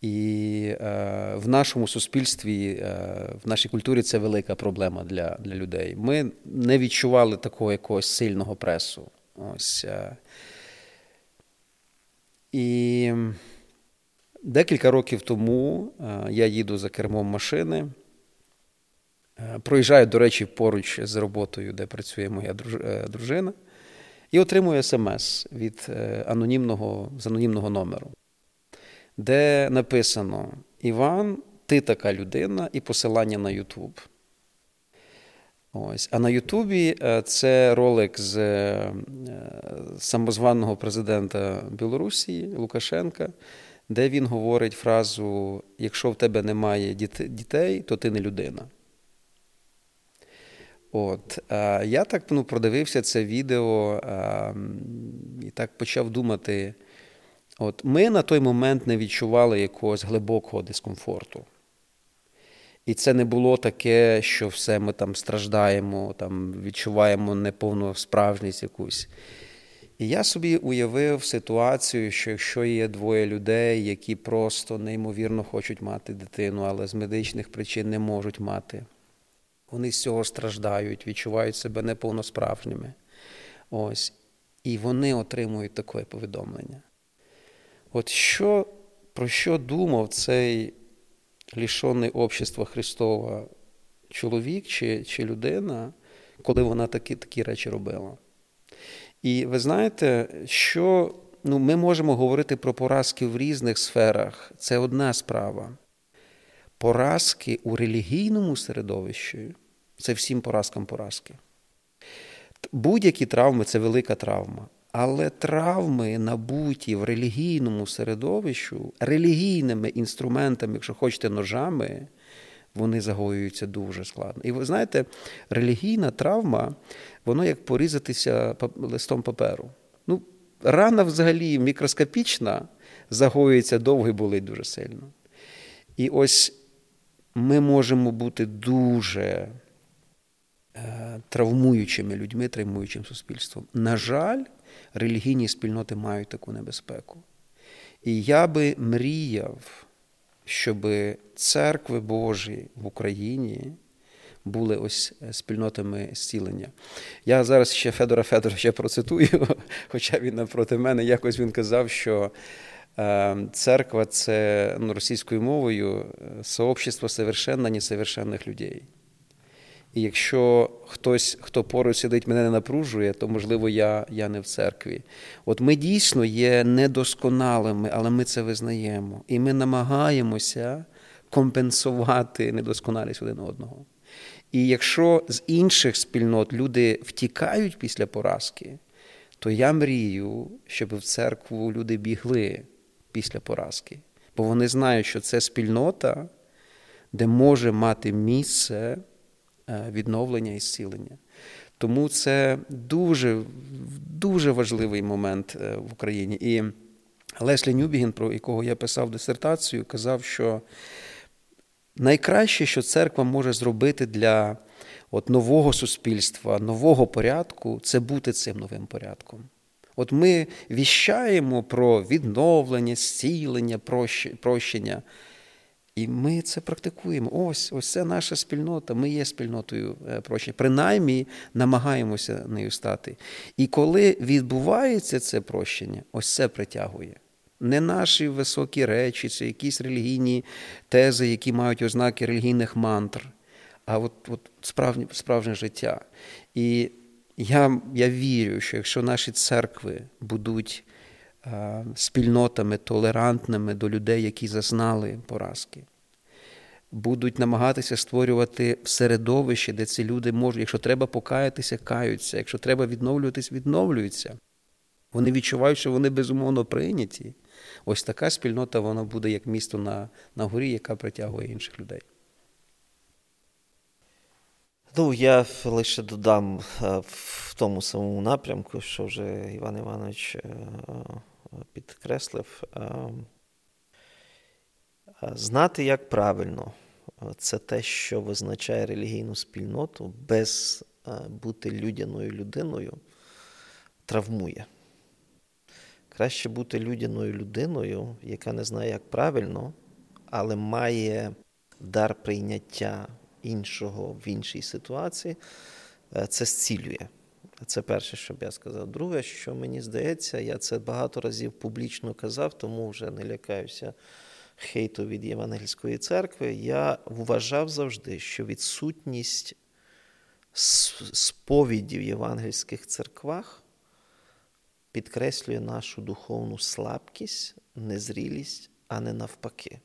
І е, в нашому суспільстві, е, в нашій культурі це велика проблема для для людей. Ми не відчували такого якогось сильного пресу. Ось. І декілька років тому я їду за кермом машини. Е, проїжджаю, до речі, поруч з роботою, де працює моя дружина і отримую смс від е, анонімного, з анонімного номеру, де написано: Іван, ти така людина, і посилання на Ютуб. Ось. А на Ютубі е, це ролик з е, самозваного президента Білорусі Лукашенка, де він говорить фразу: якщо в тебе немає дітей, то ти не людина. От, а Я так ну, продивився це відео а, і так почав думати. От, Ми на той момент не відчували якогось глибокого дискомфорту. І це не було таке, що все ми там страждаємо, там відчуваємо неповну справжність якусь. І я собі уявив ситуацію, що якщо є двоє людей, які просто неймовірно хочуть мати дитину, але з медичних причин не можуть мати. Вони з цього страждають, відчувають себе неповносправжніми. Ось. І вони отримують таке повідомлення. От що, про що думав цей лішений общества Христова чоловік чи чи людина, коли вона такі такі речі робила? І ви знаєте, що ну, ми можемо говорити про поразки в різних сферах. Це одна справа поразки у релігійному середовищі це всім поразкам поразки. Будь-які травми це велика травма. Але травми, набуті в релігійному середовищу, релігійними інструментами, якщо хочете, ножами, вони загоюються дуже складно. І ви знаєте, релігійна травма, воно як порізатися листом паперу. Ну, Рана взагалі мікроскопічна, загоюється довго і болить дуже сильно. І ось ми можемо бути дуже е, травмуючими людьми, травмуючим суспільством. На жаль, релігійні спільноти мають таку небезпеку. І я би мріяв, щоб церкви Божі в Україні були ось е, спільнотами зцілення. Я зараз ще Федора Федоровича процитую, хоча він напроти мене якось він казав, що церква це ну, російською мовою е, сообщество совершенно несовершенних людей. І якщо хтось, хто поруч сидить, мене не напружує, то, можливо, я я не в церкві. От ми дійсно є недосконалими, але ми це визнаємо. І ми намагаємося компенсувати недосконалість один одного. І якщо з інших спільнот люди втікають після поразки, то я мрію, щоб в церкву люди бігли після поразки. Бо вони знають, що це спільнота, де може мати місце е, відновлення і зцілення. Тому це дуже дуже важливий момент е, в Україні. І Леслі Нюбігін, про якого я писав дисертацію, казав, що найкраще, що церква може зробити для от нового суспільства, нового порядку, це бути цим новим порядком. От ми віщаємо про відновлення, зцілення, прощення. І ми це практикуємо. Ось ось це наша спільнота. Ми є спільнотою е, прощення. Принаймні намагаємося нею стати. І коли відбувається це прощення, ось це притягує. Не наші високі речі, це якісь релігійні тези, які мають ознаки релігійних мантр, а от от справжнє, справжнє життя. І я я вірю, що якщо наші церкви будуть а, спільнотами толерантними до людей, які зазнали поразки, будуть намагатися створювати середовище, де ці люди можуть, якщо треба покаятися, каються, якщо треба відновлюватись, відновлюються. Вони відчувають, що вони безумовно прийняті. Ось така спільнота вона буде як місто на, на горі, яка притягує інших людей. Ну, я лише додам е, в тому самому напрямку, що вже Іван Іванович е, підкреслив. Е, знати, як правильно, це те, що визначає релігійну спільноту, без бути людяною людиною, травмує. Краще бути людяною людиною, яка не знає, як правильно, але має дар прийняття іншого в іншій ситуації, е, це зцілює. Це перше, що б я сказав. Друге, що мені здається, я це багато разів публічно казав, тому вже не лякаюся хейту від Євангельської церкви. Я вважав завжди, що відсутність сповіді в євангельських церквах підкреслює нашу духовну слабкість, незрілість, а не навпаки.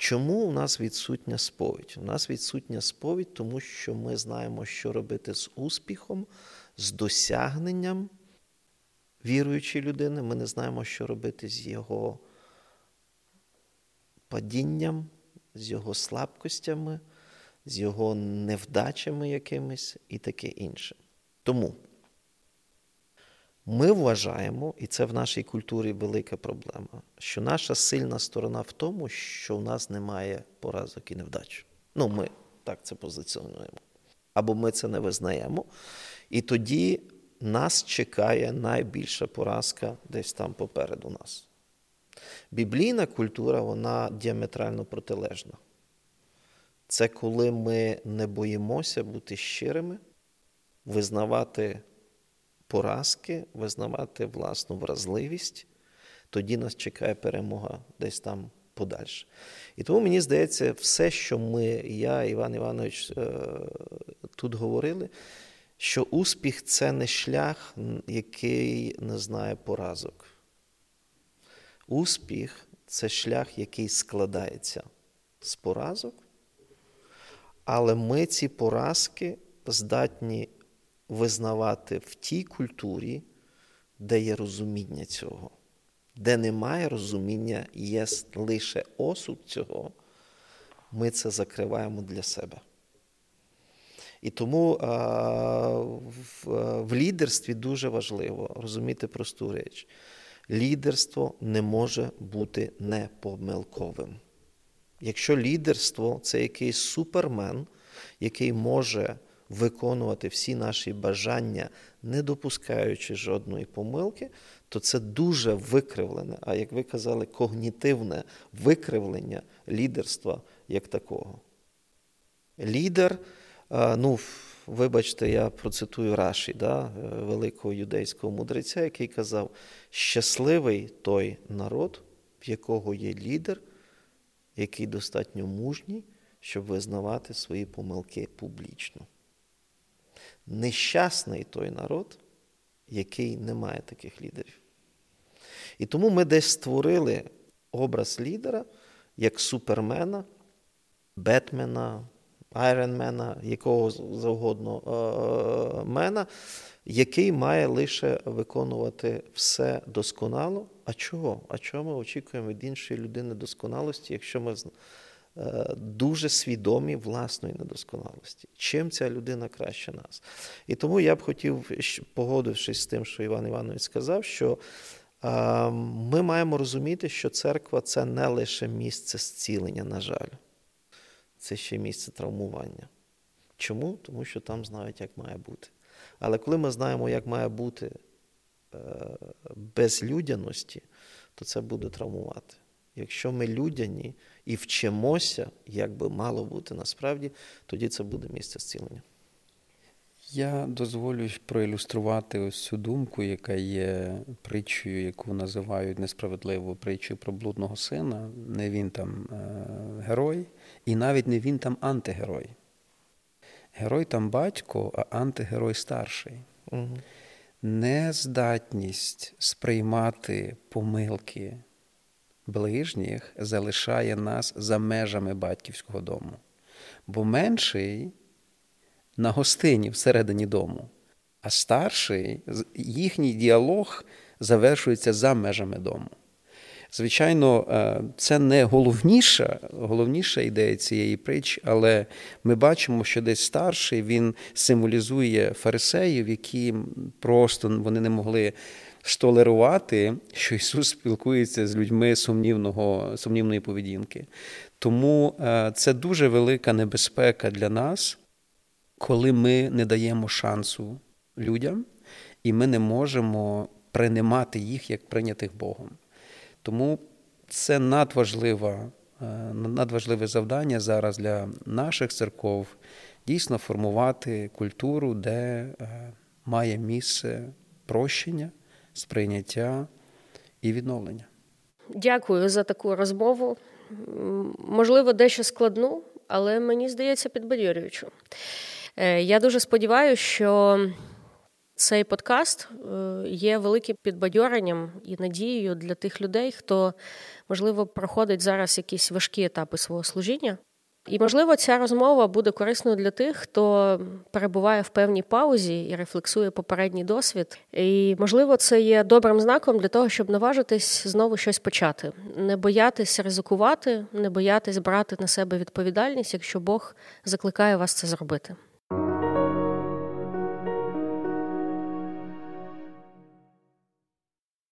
Чому у нас відсутня сповідь? У нас відсутня сповідь, тому що ми знаємо, що робити з успіхом, з досягненням віруючої людини. Ми не знаємо, що робити з його падінням, з його слабкостями, з його невдачами якимись і таке інше. Тому ми вважаємо, і це в нашій культурі велика проблема, що наша сильна сторона в тому, що в нас немає поразок і невдач. Ну, ми так це позиціонуємо. Або ми це не визнаємо. І тоді нас чекає найбільша поразка десь там попереду нас. Біблійна культура, вона діаметрально протилежна. Це коли ми не боїмося бути щирими, визнавати поразки, визнавати власну вразливість, тоді нас чекає перемога десь там подальше. І тому мені здається, все, що ми, я, Іван Іванович, е, тут говорили, що успіх це не шлях, який не знає поразок. Успіх це шлях, який складається з поразок, але ми ці поразки здатні визнавати в тій культурі, де є розуміння цього, де немає розуміння, є лише осуд цього, ми це закриваємо для себе. І тому в лідерстві дуже важливо розуміти просту річ. Лідерство не може бути непомилковим. Якщо лідерство це якийсь супермен, який може виконувати всі наші бажання, не допускаючи жодної помилки, то це дуже викривлене, а як ви казали, когнітивне викривлення лідерства як такого. Лідер, ну, вибачте, я процитую Раші, да, великого юдейського мудреця, який казав: щасливий той народ, в якого є лідер, який достатньо мужній, щоб визнавати свої помилки публічно нещасний той народ, який не має таких лідерів. І тому ми десь створили образ лідера як супермена, Бетмена, Айронмена, якого завгодно е, мена, який має лише виконувати все досконало. А чого? А чого ми очікуємо від іншої людини досконалості, якщо ми Е, дуже свідомі власної недосконалості. Чим ця людина краще нас? І тому я б хотів, погодившись з тим, що Іван Іванович сказав, що е, ми маємо розуміти, що церква це не лише місце зцілення, на жаль, це ще місце травмування. Чому? Тому що там знають, як має бути. Але коли ми знаємо, як має бути безлюдяності, то це буде травмувати. Якщо ми людяні і вчимося, як би мало бути насправді, тоді це буде місце зцілення. Я дозволю проілюструвати ось цю думку, яка є притчею, яку називають несправедливо притчею про блудного сина. Не він там е, герой, і навіть не він там антигерой. Герой там батько, а антигерой старший. Угу. Нездатність сприймати помилки ближніх залишає нас за межами батьківського дому. Бо менший на гостині всередині дому, а старший їхній діалог завершується за межами дому. Звичайно, е, це не головніша головніша ідея цієї притчі, але ми бачимо, що десь старший він символізує фарисеїв, які просто вони не могли столерувати, що Ісус спілкується з людьми сумнівного, сумнівної поведінки. Тому е, це дуже велика небезпека для нас, коли ми не даємо шансу людям, і ми не можемо приймати їх як прийнятих Богом. Тому це надважливе, надважливе завдання зараз для наших церков дійсно формувати культуру, де е, має місце прощення, сприйняття і відновлення. Дякую за таку розмову. Можливо, дещо складну, але мені здається підбадьорюючу. Е, я дуже сподіваюся, що цей подкаст е, є великим підбадьоренням і надією для тих людей, хто, можливо, проходить зараз якісь важкі етапи свого служіння. І, можливо, ця розмова буде корисною для тих, хто перебуває в певній паузі і рефлексує попередній досвід. І, можливо, це є добрим знаком для того, щоб наважитись знову щось почати, не боятись ризикувати, не боятись брати на себе відповідальність, якщо Бог закликає вас це зробити.